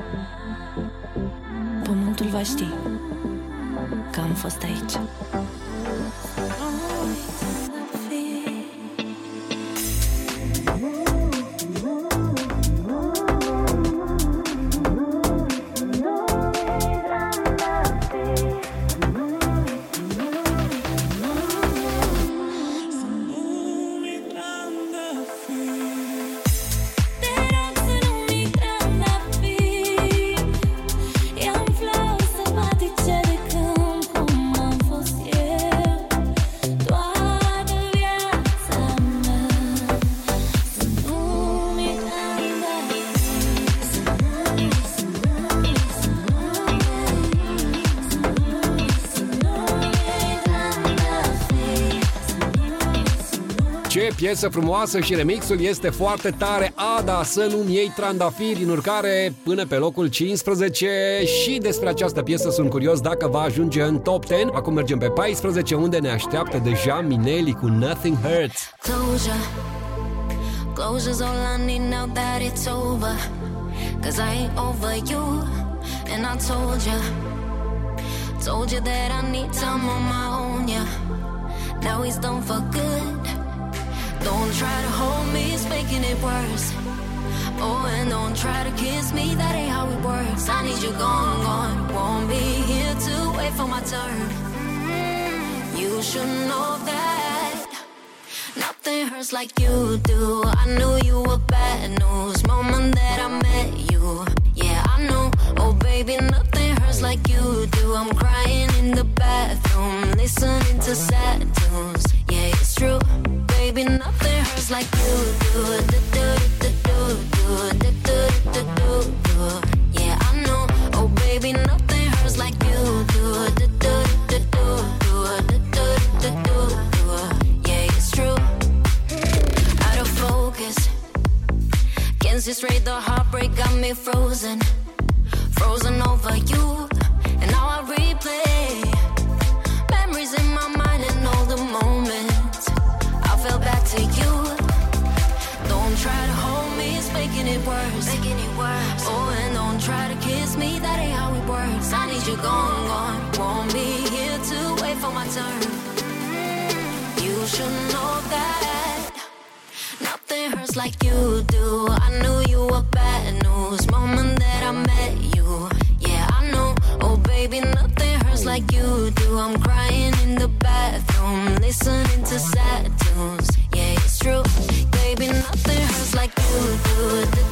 Pământul va ști Că am fost aici piesă frumoasă și remixul este foarte tare. Ada, să nu-mi iei trandafiri în urcare până pe locul 15 și despre această piesă sunt curios dacă va ajunge în top 10. Acum mergem pe 14 unde ne așteaptă deja Mineli cu Nothing Hurts. Closure. Closure's all I need now that it's over. Cause I ain't over you. And I told you. Told you that I need time on my own, yeah. Now he's done for good. Don't try to hold me, it's making it worse. Oh, and don't try to kiss me, that ain't how it works. I need you gone, gone. Won't be here to wait for my turn. Mm, you should know that. Nothing hurts like you do. I knew you were bad news. Moment that I met you. Yeah, I know. Oh, baby, nothing hurts like you do. I'm crying in the bathroom, listening to sad tunes. Like you do. Do, do, do, do, do, do, do, do, do, do. Yeah, I know. Oh, baby, nothing hurts like you do. Do, do, do, do, do, do, do, do, do. Yeah, it's true out of focus. Can't see straight, the heartbreak got me frozen. Frozen over you, and now I replay memories in my mind and all the moments I fell back to you. It worse. Making it worse. Oh, and don't try to kiss me, that ain't how it works. I need you gone, gone. Won't be here to wait for my turn. You should know that. Nothing hurts like you do. I knew you were bad news. Moment that I met you. Yeah, I know. Oh, baby, nothing hurts like you do. I'm crying in the bathroom, listening to sad tunes. Yeah, it's true. Baby, nothing hurts like you do.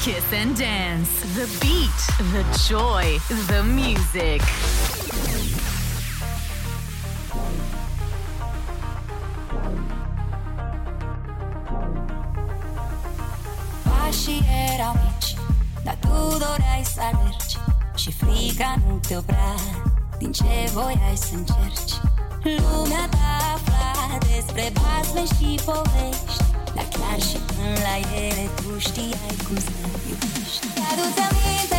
Kiss and Dance. The beat, the joy, the music. Pașii erau mici, dar tu doreai să alergi Și frica nu te oprea din ce voiai să încerci Lumea ta afla despre basme și povești Dar chiar și până la ele tu știai cum să iubești. Adu-ți aminte,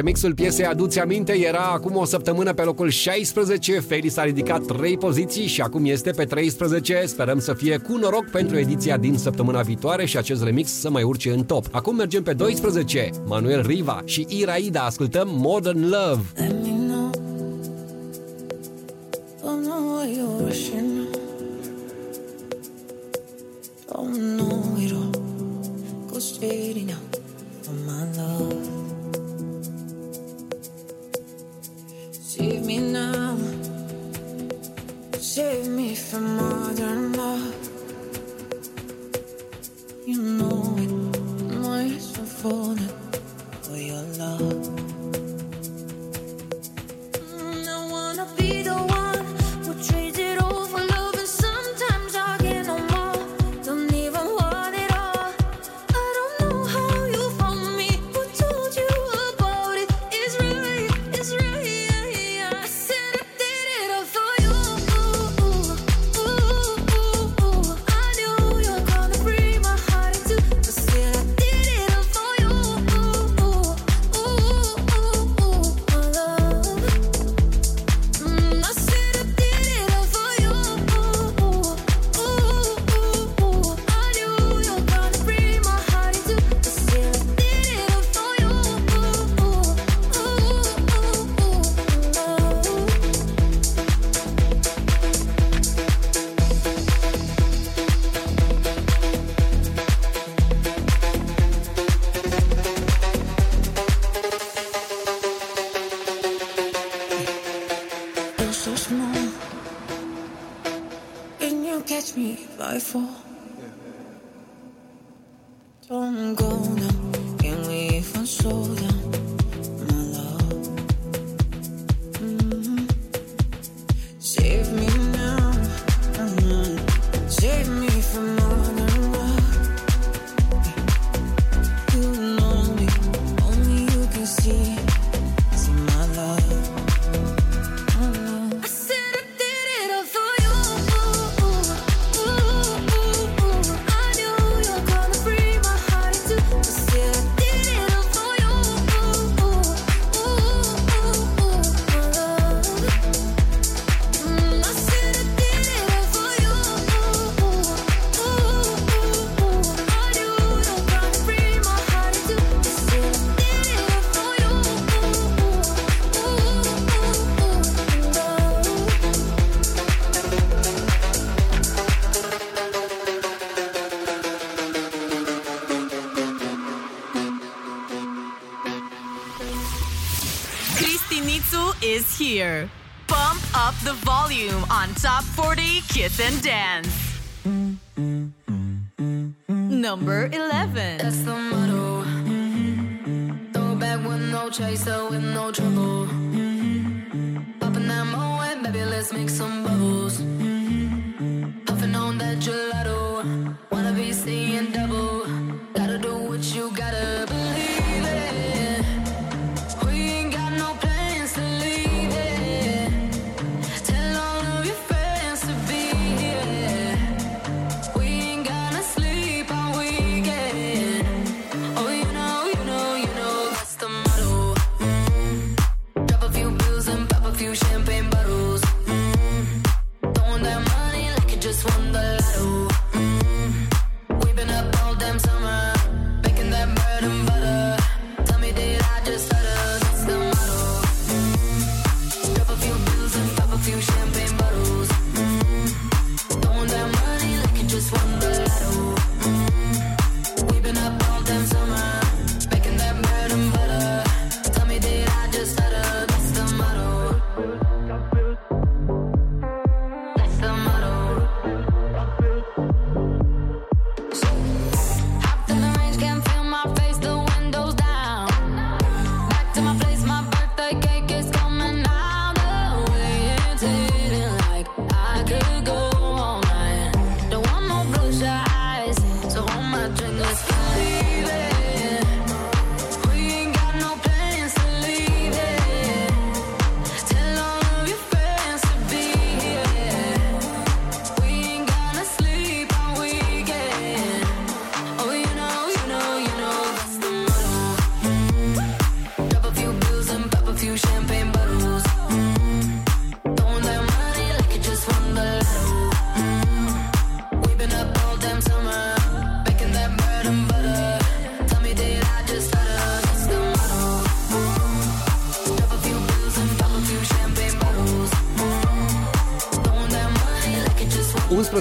Remixul piesei Aduți Aminte era acum o săptămână pe locul 16, Feli s-a ridicat 3 poziții și acum este pe 13. Sperăm să fie cu noroc pentru ediția din săptămâna viitoare și acest remix să mai urce în top. Acum mergem pe 12, Manuel Riva și Iraida, ascultăm Modern Love. Griffin Day.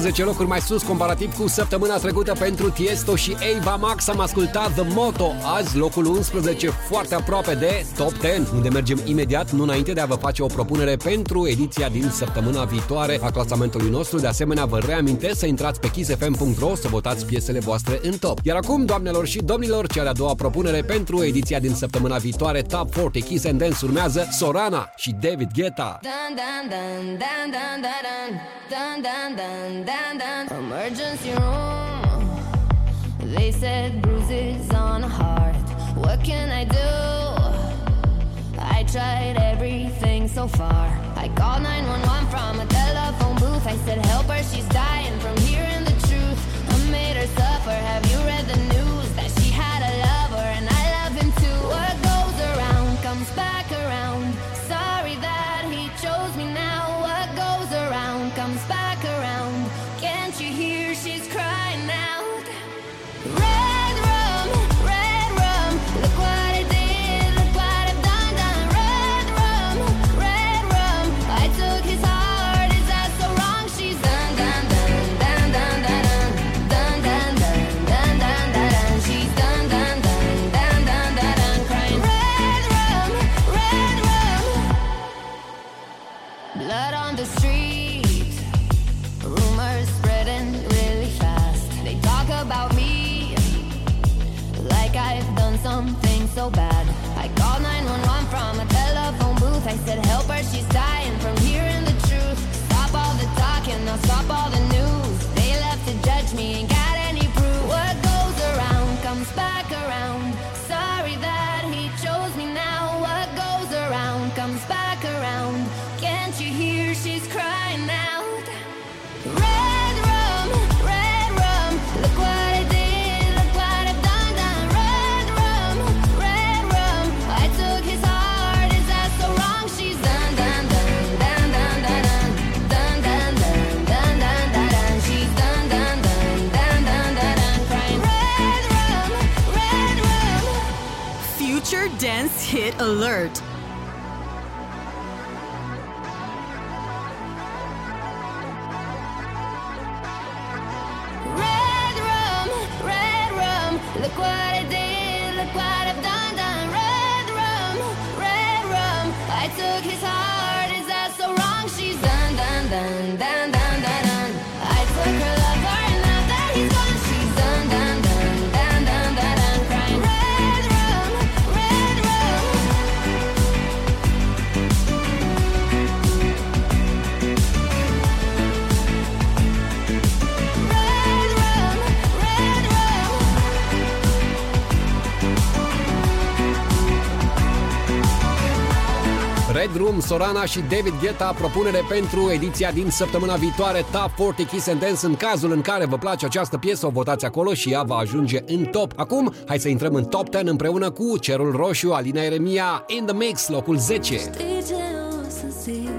15 locuri mai sus comparativ cu săptămâna trecută pentru Tiesto și Eva Max. Am ascultat The Moto, azi locul 11, foarte aproape de Top 10, unde mergem imediat, nu înainte de a vă face o propunere pentru ediția din săptămâna viitoare a clasamentului nostru. De asemenea, vă reamintesc să intrați pe kissfm.ro să votați piesele voastre în top. Iar acum, doamnelor și domnilor, cea de-a doua propunere pentru ediția din săptămâna viitoare Top 40 Kiss and Dance urmează Sorana și David Geta dun, dun, dun, dun, dun, dun, dun, dun, dun. abandoned emergency room. They said bruises on heart. What can I do? I tried everything so far. I called 911 from a telephone booth. I said, Help her, she's dying from hearing the truth. I made her suffer. Have you read the news? Alert. Red Room, Sorana și David Guetta propunere pentru ediția din săptămâna viitoare Top 40 Kiss and Dance. În cazul în care vă place această piesă, o votați acolo și ea va ajunge în top. Acum, hai să intrăm în top 10 împreună cu Cerul Roșu, Alina Eremia, In The Mix, locul 10. Știi ce o să zic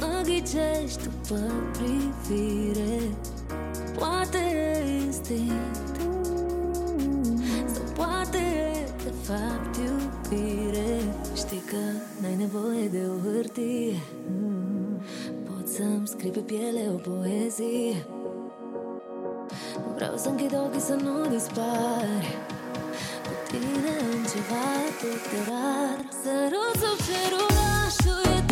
Mă ghicești după privire Poate e instinct Sau poate e de fapt iubire Știi că n-ai nevoie de o hârtie. Poți să-mi scrii pe piele o poezie. Nu vreau să închid ochii să nu dispari Cu tine am ceva atât de rar. Sărut sub cer orașul e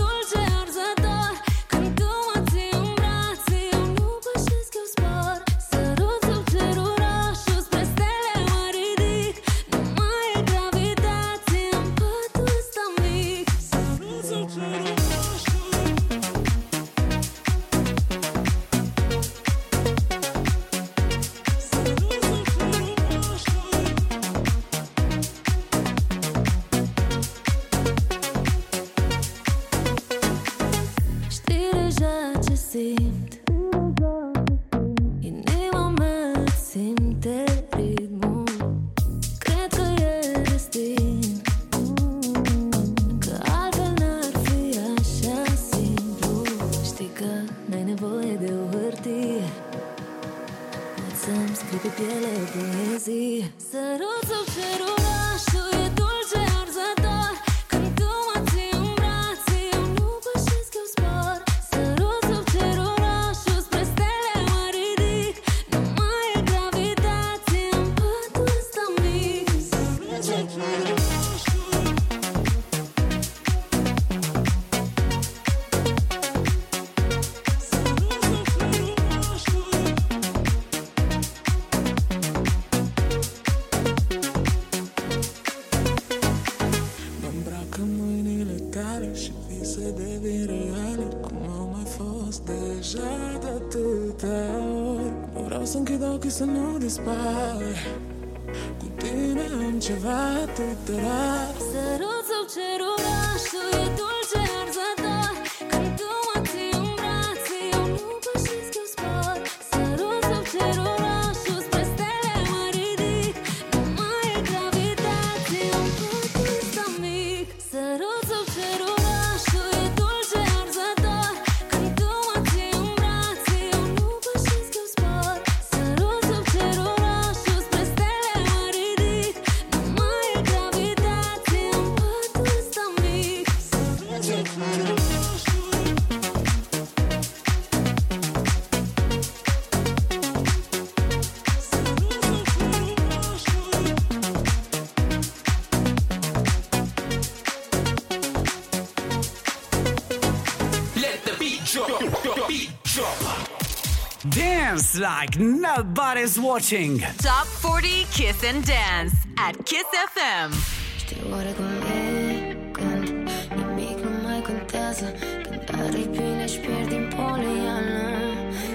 Dance like nobody's watching. Top 40 Kiss and Dance at Kiss FM. Știi oare cum e când nimic nu mai contează Când are bine și pierdi în poliană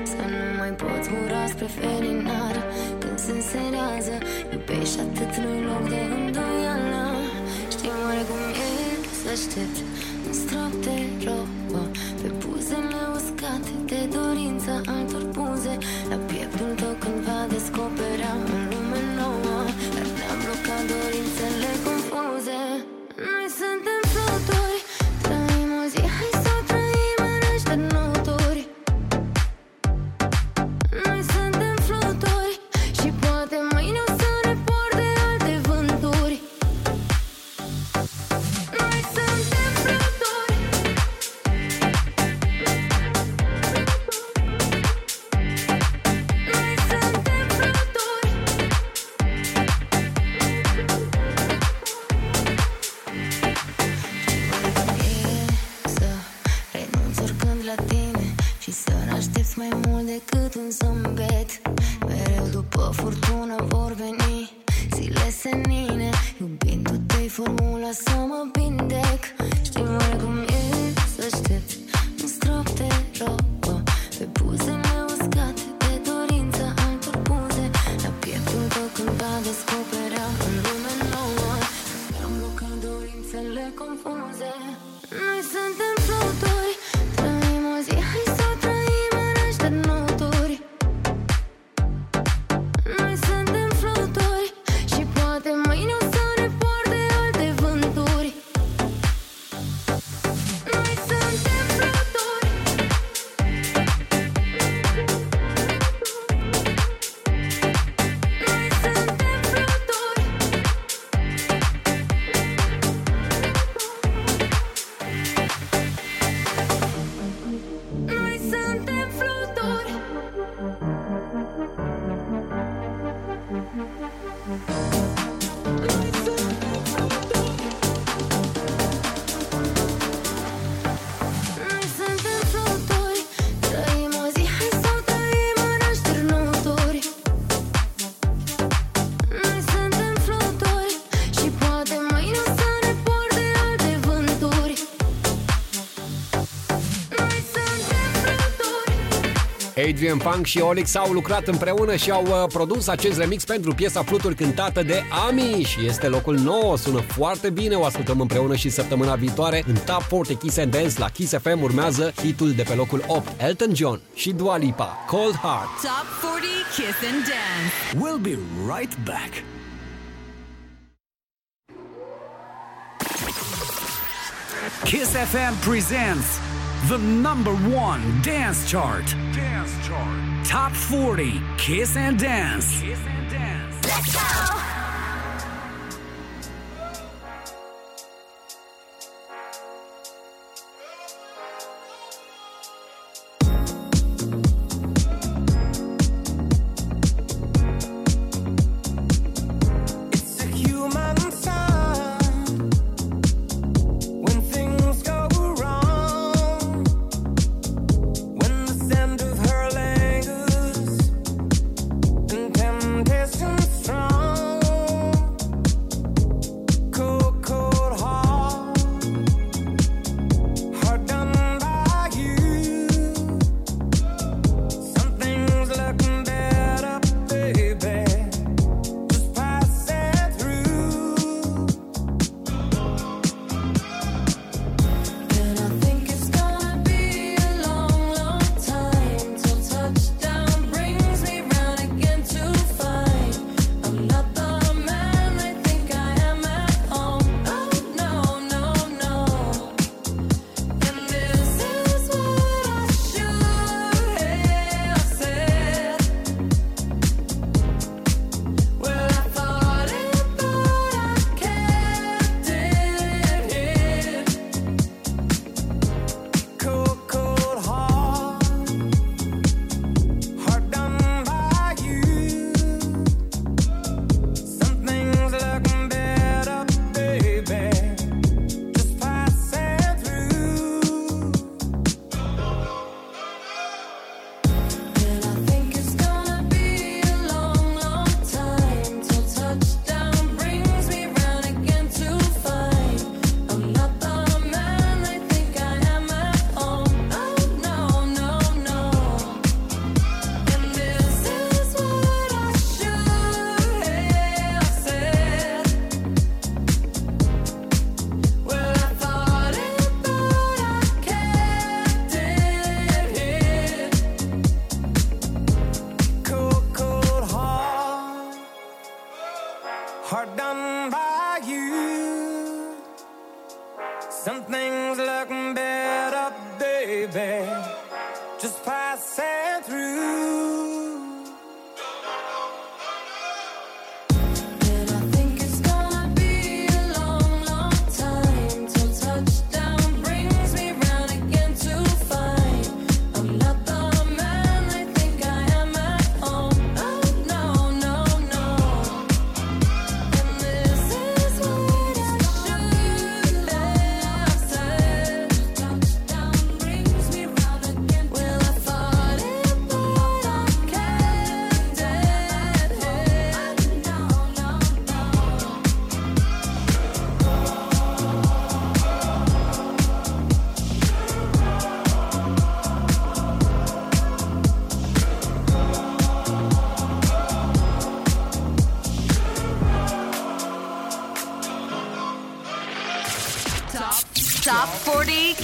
Să nu mai poți ura spre felinară Când se înserează Iubești atât nu-i loc de îndoială să aștepți un strop de robă. Pe buzele uscate de dorința altor buze. La pieptul tău când va descoperea o lume nouă Dar ne-am blocat dorințele confuze Adrian Funk și Olix au lucrat împreună și au uh, produs acest remix pentru piesa Fluturi cântată de Ami și este locul 9. Sună foarte bine, o ascultăm împreună și săptămâna viitoare în Top 40 Kiss and Dance la Kiss FM urmează hitul de pe locul 8, Elton John și Dua Lipa, Cold Heart. Top 40 Kiss and Dance. We'll be right back. Kiss FM presents the number one dance chart. Top 40 Kiss and Dance. Kiss and Dance. Let's go.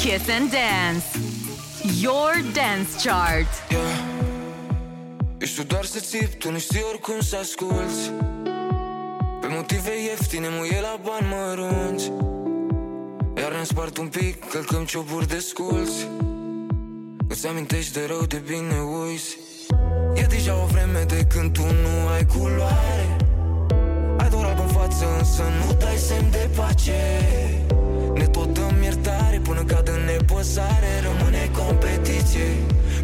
Kiss and Dance. Your dance chart. Ești tu doar să țipi, tu nu știi oricum să asculti Pe motive ieftine, muie la bani mărunți. Iar ne spart un pic, călcăm cioburi de sculți. Îți amintești de rău, de bine uiți. E deja o vreme de când tu nu ai culoare. Ai doar alb în față, însă nu dai semn de pace. Ne tot dăm iertare până cad în nepăsare Rămâne competiție.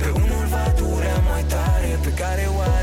Pe unul va durea mai tare Pe care oare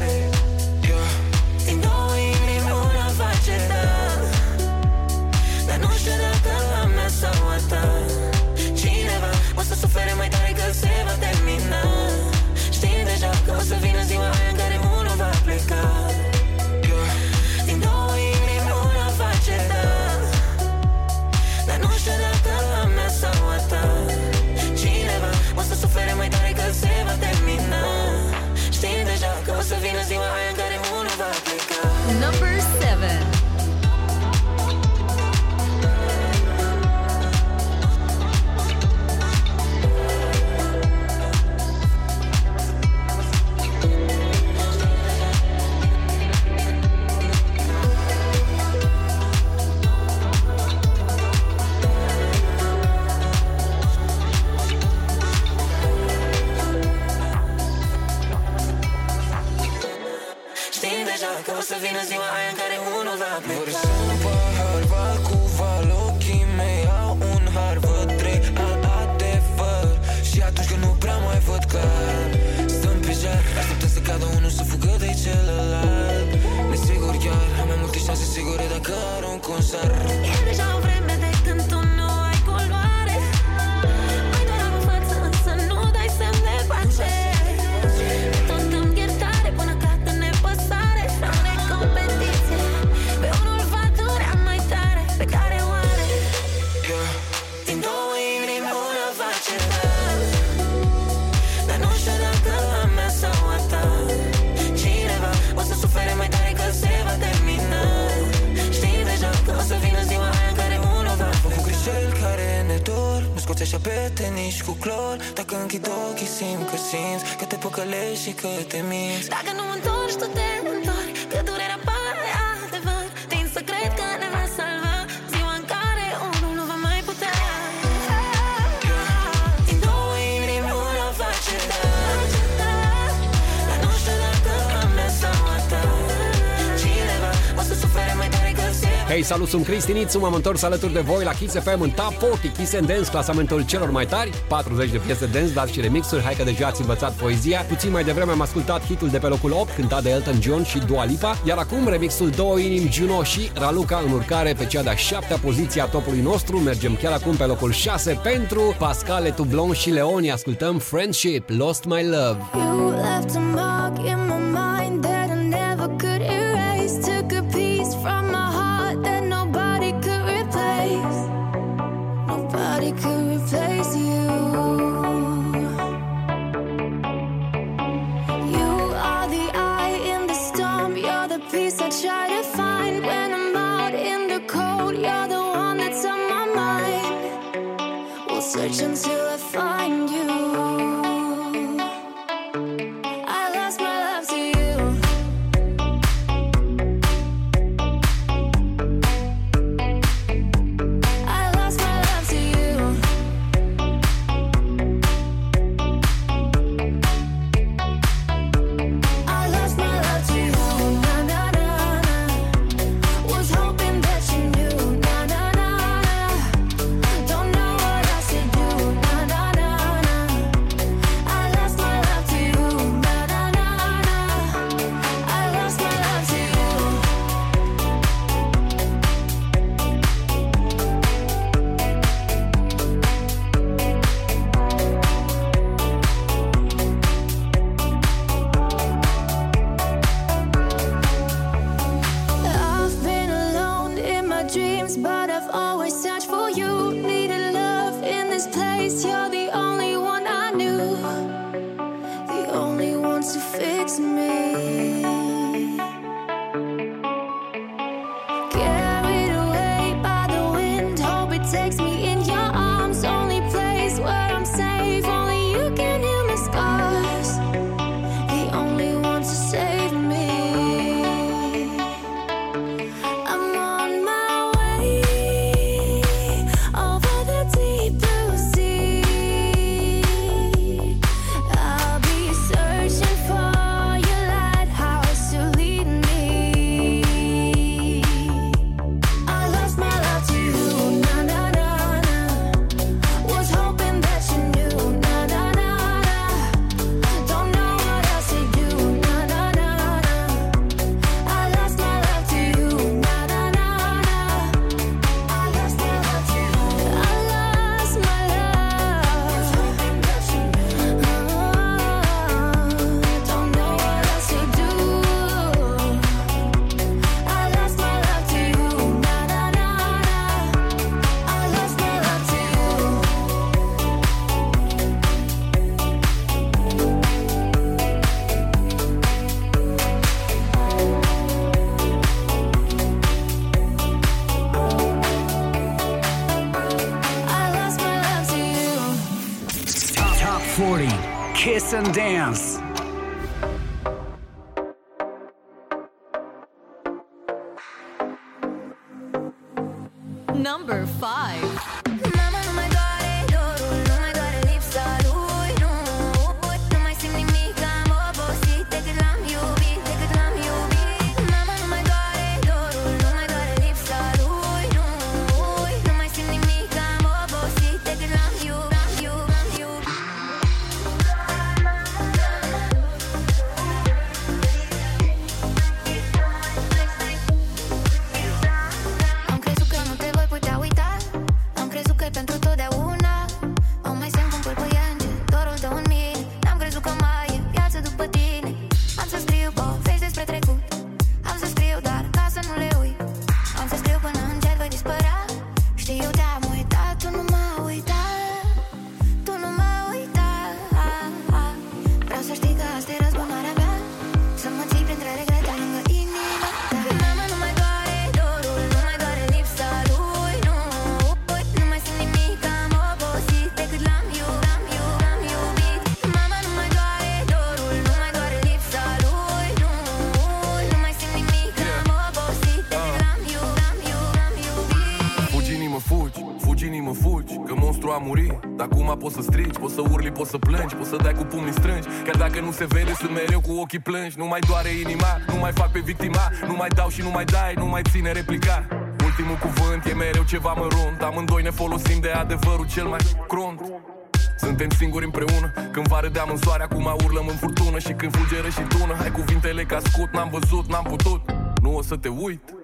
Salut, sunt Cristi sunt m-am întors alături de voi la Kiss FM în Top 40 Kiss and Dance, clasamentul celor mai tari 40 de piese dance, dar și remixuri. Hai că deja ați învățat poezia. Puțin mai devreme am ascultat hitul de pe locul 8 Cântat de Elton John și Dua Lipa Iar acum remixul Două inimi Juno și Raluca În urcare pe cea de-a șaptea poziție a topului nostru. Mergem chiar acum pe locul 6 Pentru Pascal Tublon și Leoni. Ascultăm Friendship, Lost My Love. You left poți să plângi, poți să dai cu pumnii strângi. Chiar dacă nu se vede, sunt mereu cu ochii plângi. Nu mai doare inima, nu mai fac pe victima. Nu mai dau și nu mai dai, nu mai ține replica. Ultimul cuvânt e mereu ceva mărunt. Amândoi ne folosim de adevărul cel mai crunt. Suntem singuri împreună. Când va râdeam în soare, acum urlăm în furtună. Și când fulgeră și tună Hai cuvintele ca scut, n-am văzut, n-am putut. Nu o să te uit.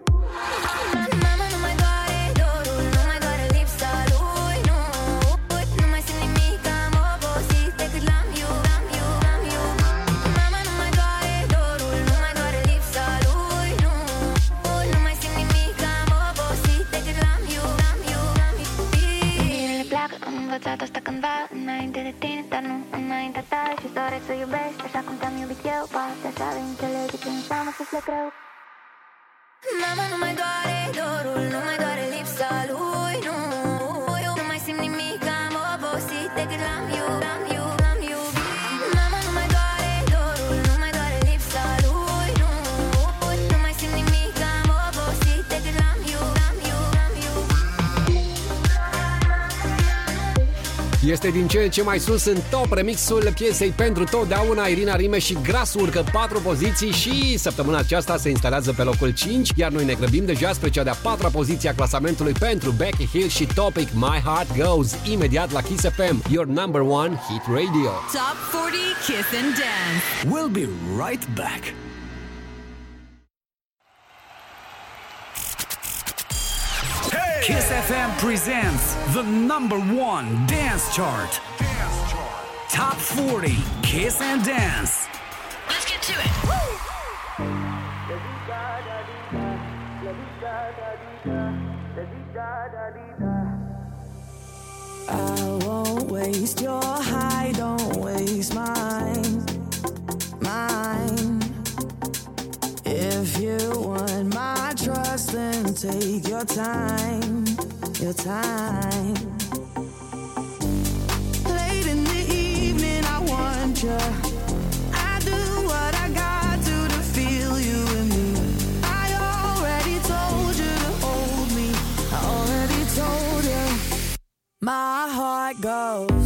este din ce în ce mai sus în top remixul piesei pentru totdeauna Irina Rime și Gras urcă patru poziții și săptămâna aceasta se instalează pe locul 5, iar noi ne grăbim deja spre cea de-a patra poziție a clasamentului pentru Becky Hill și Topic My Heart Goes imediat la Kiss FM, your number one hit radio. Top 40 Kiss and Dance. We'll be right back. FM presents the number one dance chart. Dance chart. Top 40 Kiss and Dance. Let's get to it. Woo! I won't waste your high, don't waste mine. Mine. If you want my trust, then take your time your time. Late in the evening, I wonder. I do what I got to to feel you me. I already told you to hold me. I already told you. My heart goes.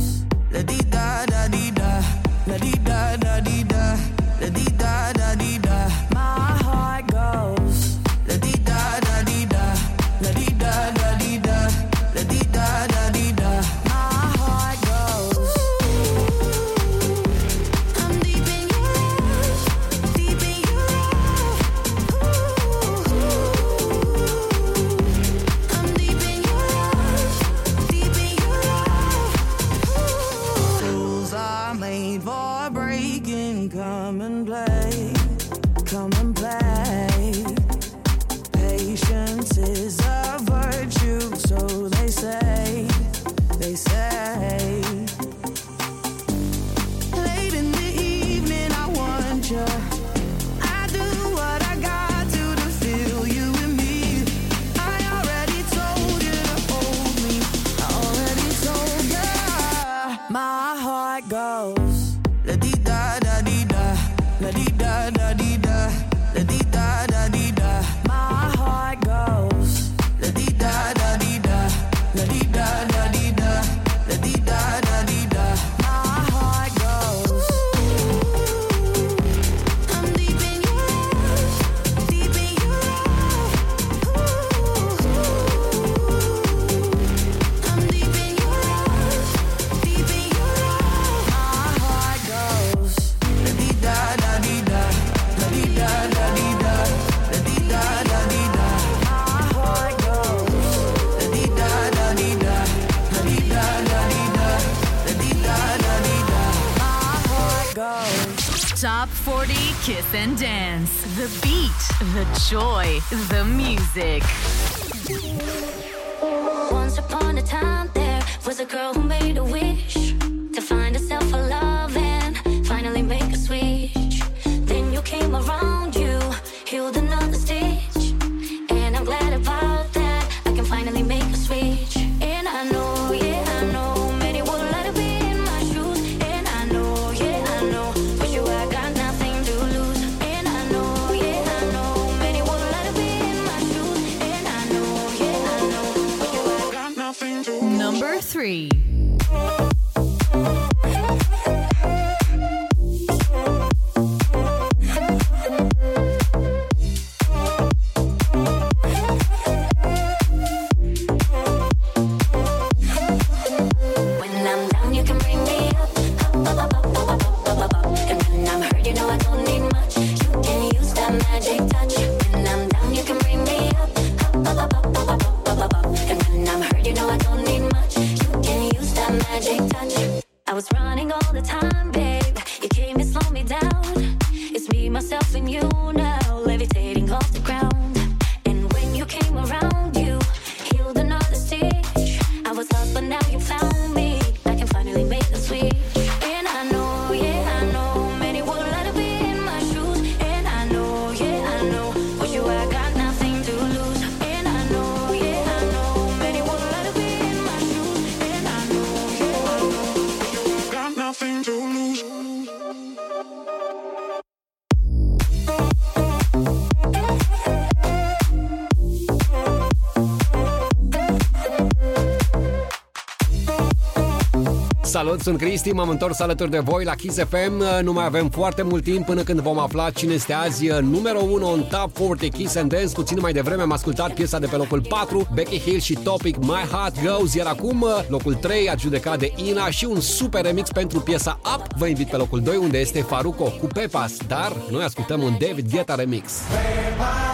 Salut, sunt Cristi, m-am întors alături de voi la Kiss FM. Nu mai avem foarte mult timp până când vom afla cine este azi numărul 1 în Top 40 Kiss and Dance. Puțin mai devreme am ascultat piesa de pe locul 4, Becky Hill și Topic My Heart Goes, iar acum locul 3 adjudecat de Ina și un super remix pentru piesa Up. Vă invit pe locul 2 unde este Faruco cu Pepas, dar noi ascultăm un David Guetta remix. Vaya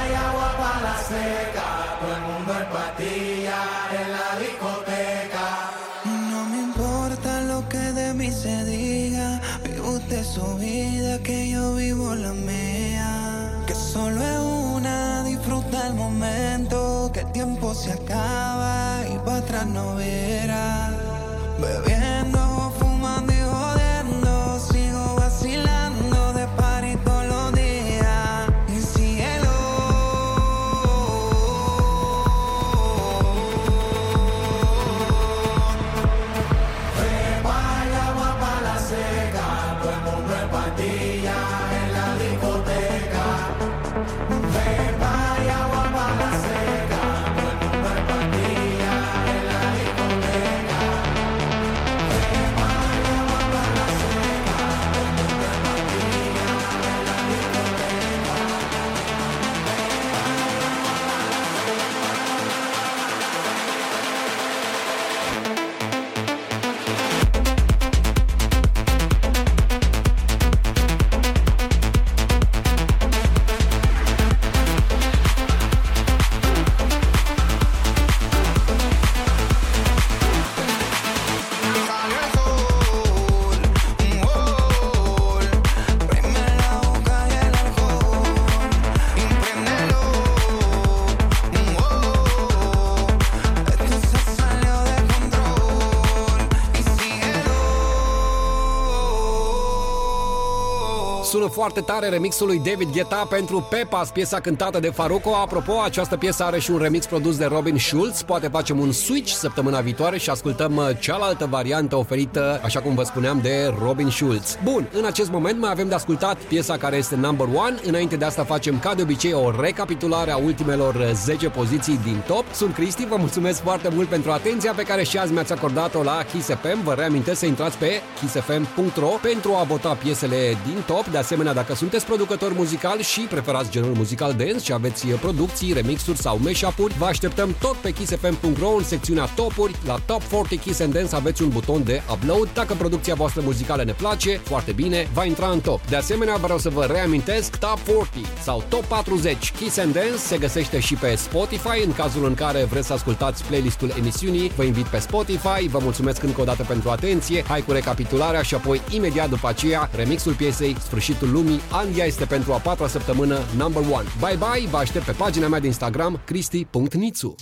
foarte tare remixul lui David Guetta pentru Pepas, piesa cântată de Faruco. Apropo, această piesă are și un remix produs de Robin Schulz. Poate facem un switch săptămâna viitoare și ascultăm uh, cealaltă variantă oferită, așa cum vă spuneam, de Robin Schulz. Bun, în acest moment mai avem de ascultat piesa care este number one. Înainte de asta facem, ca de obicei, o recapitulare a ultimelor uh, 10 poziții din top. Sunt Cristi, vă mulțumesc foarte mult pentru atenția pe care și azi mi-ați acordat-o la Kiss FM. Vă reamintesc să intrați pe kissfm.ro pentru a vota piesele din top. De asemenea, dacă sunteți producători muzicali și preferați genul muzical dance și aveți producții, remixuri sau mashup-uri, vă așteptăm tot pe kissfm.ro în secțiunea topuri. La Top 40 Kiss and Dance aveți un buton de upload. Dacă producția voastră muzicală ne place, foarte bine, va intra în top. De asemenea, vreau să vă reamintesc Top 40 sau Top 40 Kiss and Dance se găsește și pe Spotify în cazul în care vreți să ascultați playlistul emisiunii. Vă invit pe Spotify. Vă mulțumesc încă o dată pentru atenție. Hai cu recapitularea și apoi imediat după aceea remixul piesei Sfârșitul lumii. Anglia este pentru a patra săptămână number one. Bye bye, vă aștept pe pagina mea de Instagram cristi.nițu.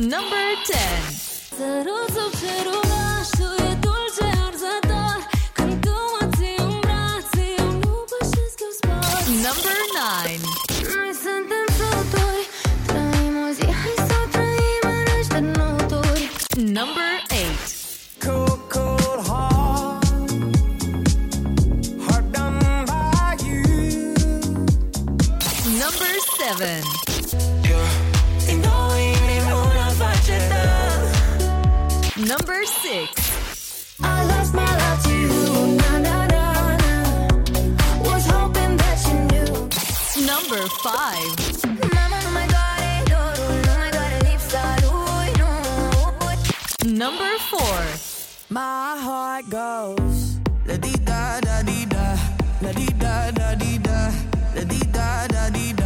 Number 10. Sărut sub cerul roșu e dulce arzător Când tu mă ții în brațe, eu nu pășesc, eu spor Number 9. Noi suntem sători, trăim o zi, hai să o trăim în ăștia noturi Number 7. Y no inima una faceta. Number 6. 6. I lost my love to you. Na na na na. Was hoping that you knew. Number 5. Mama, nu mai doare dorul, nu mai doare lipsa lui, nu. Number 4. My heart goes la di da da di da, la di da da di da, la di da da di da.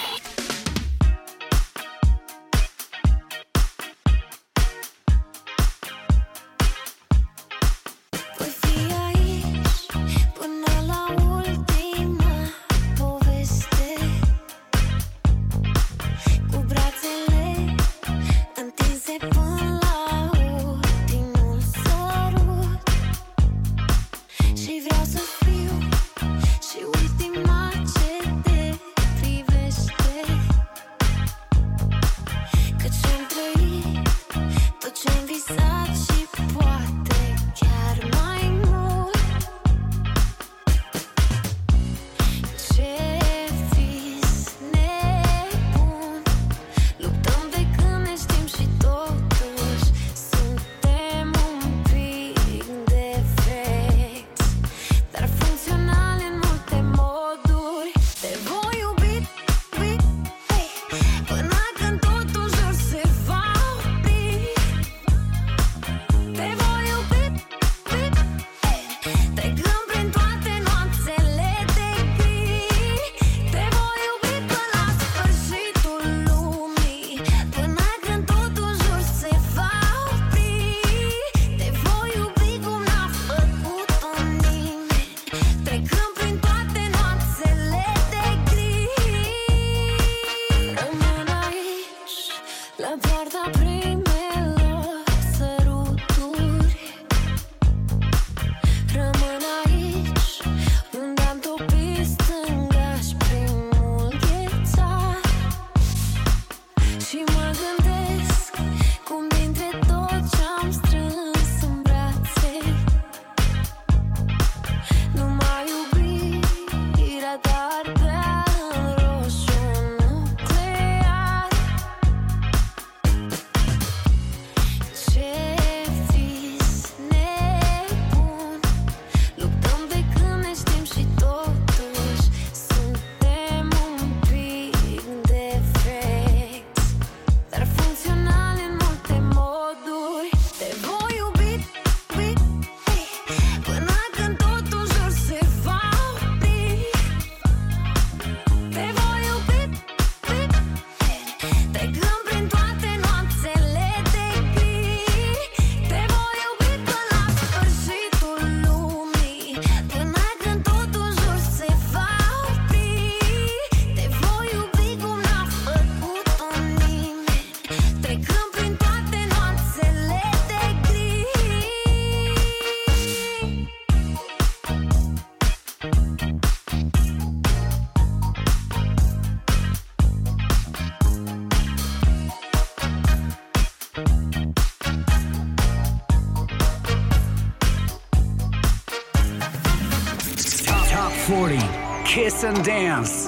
and Dance.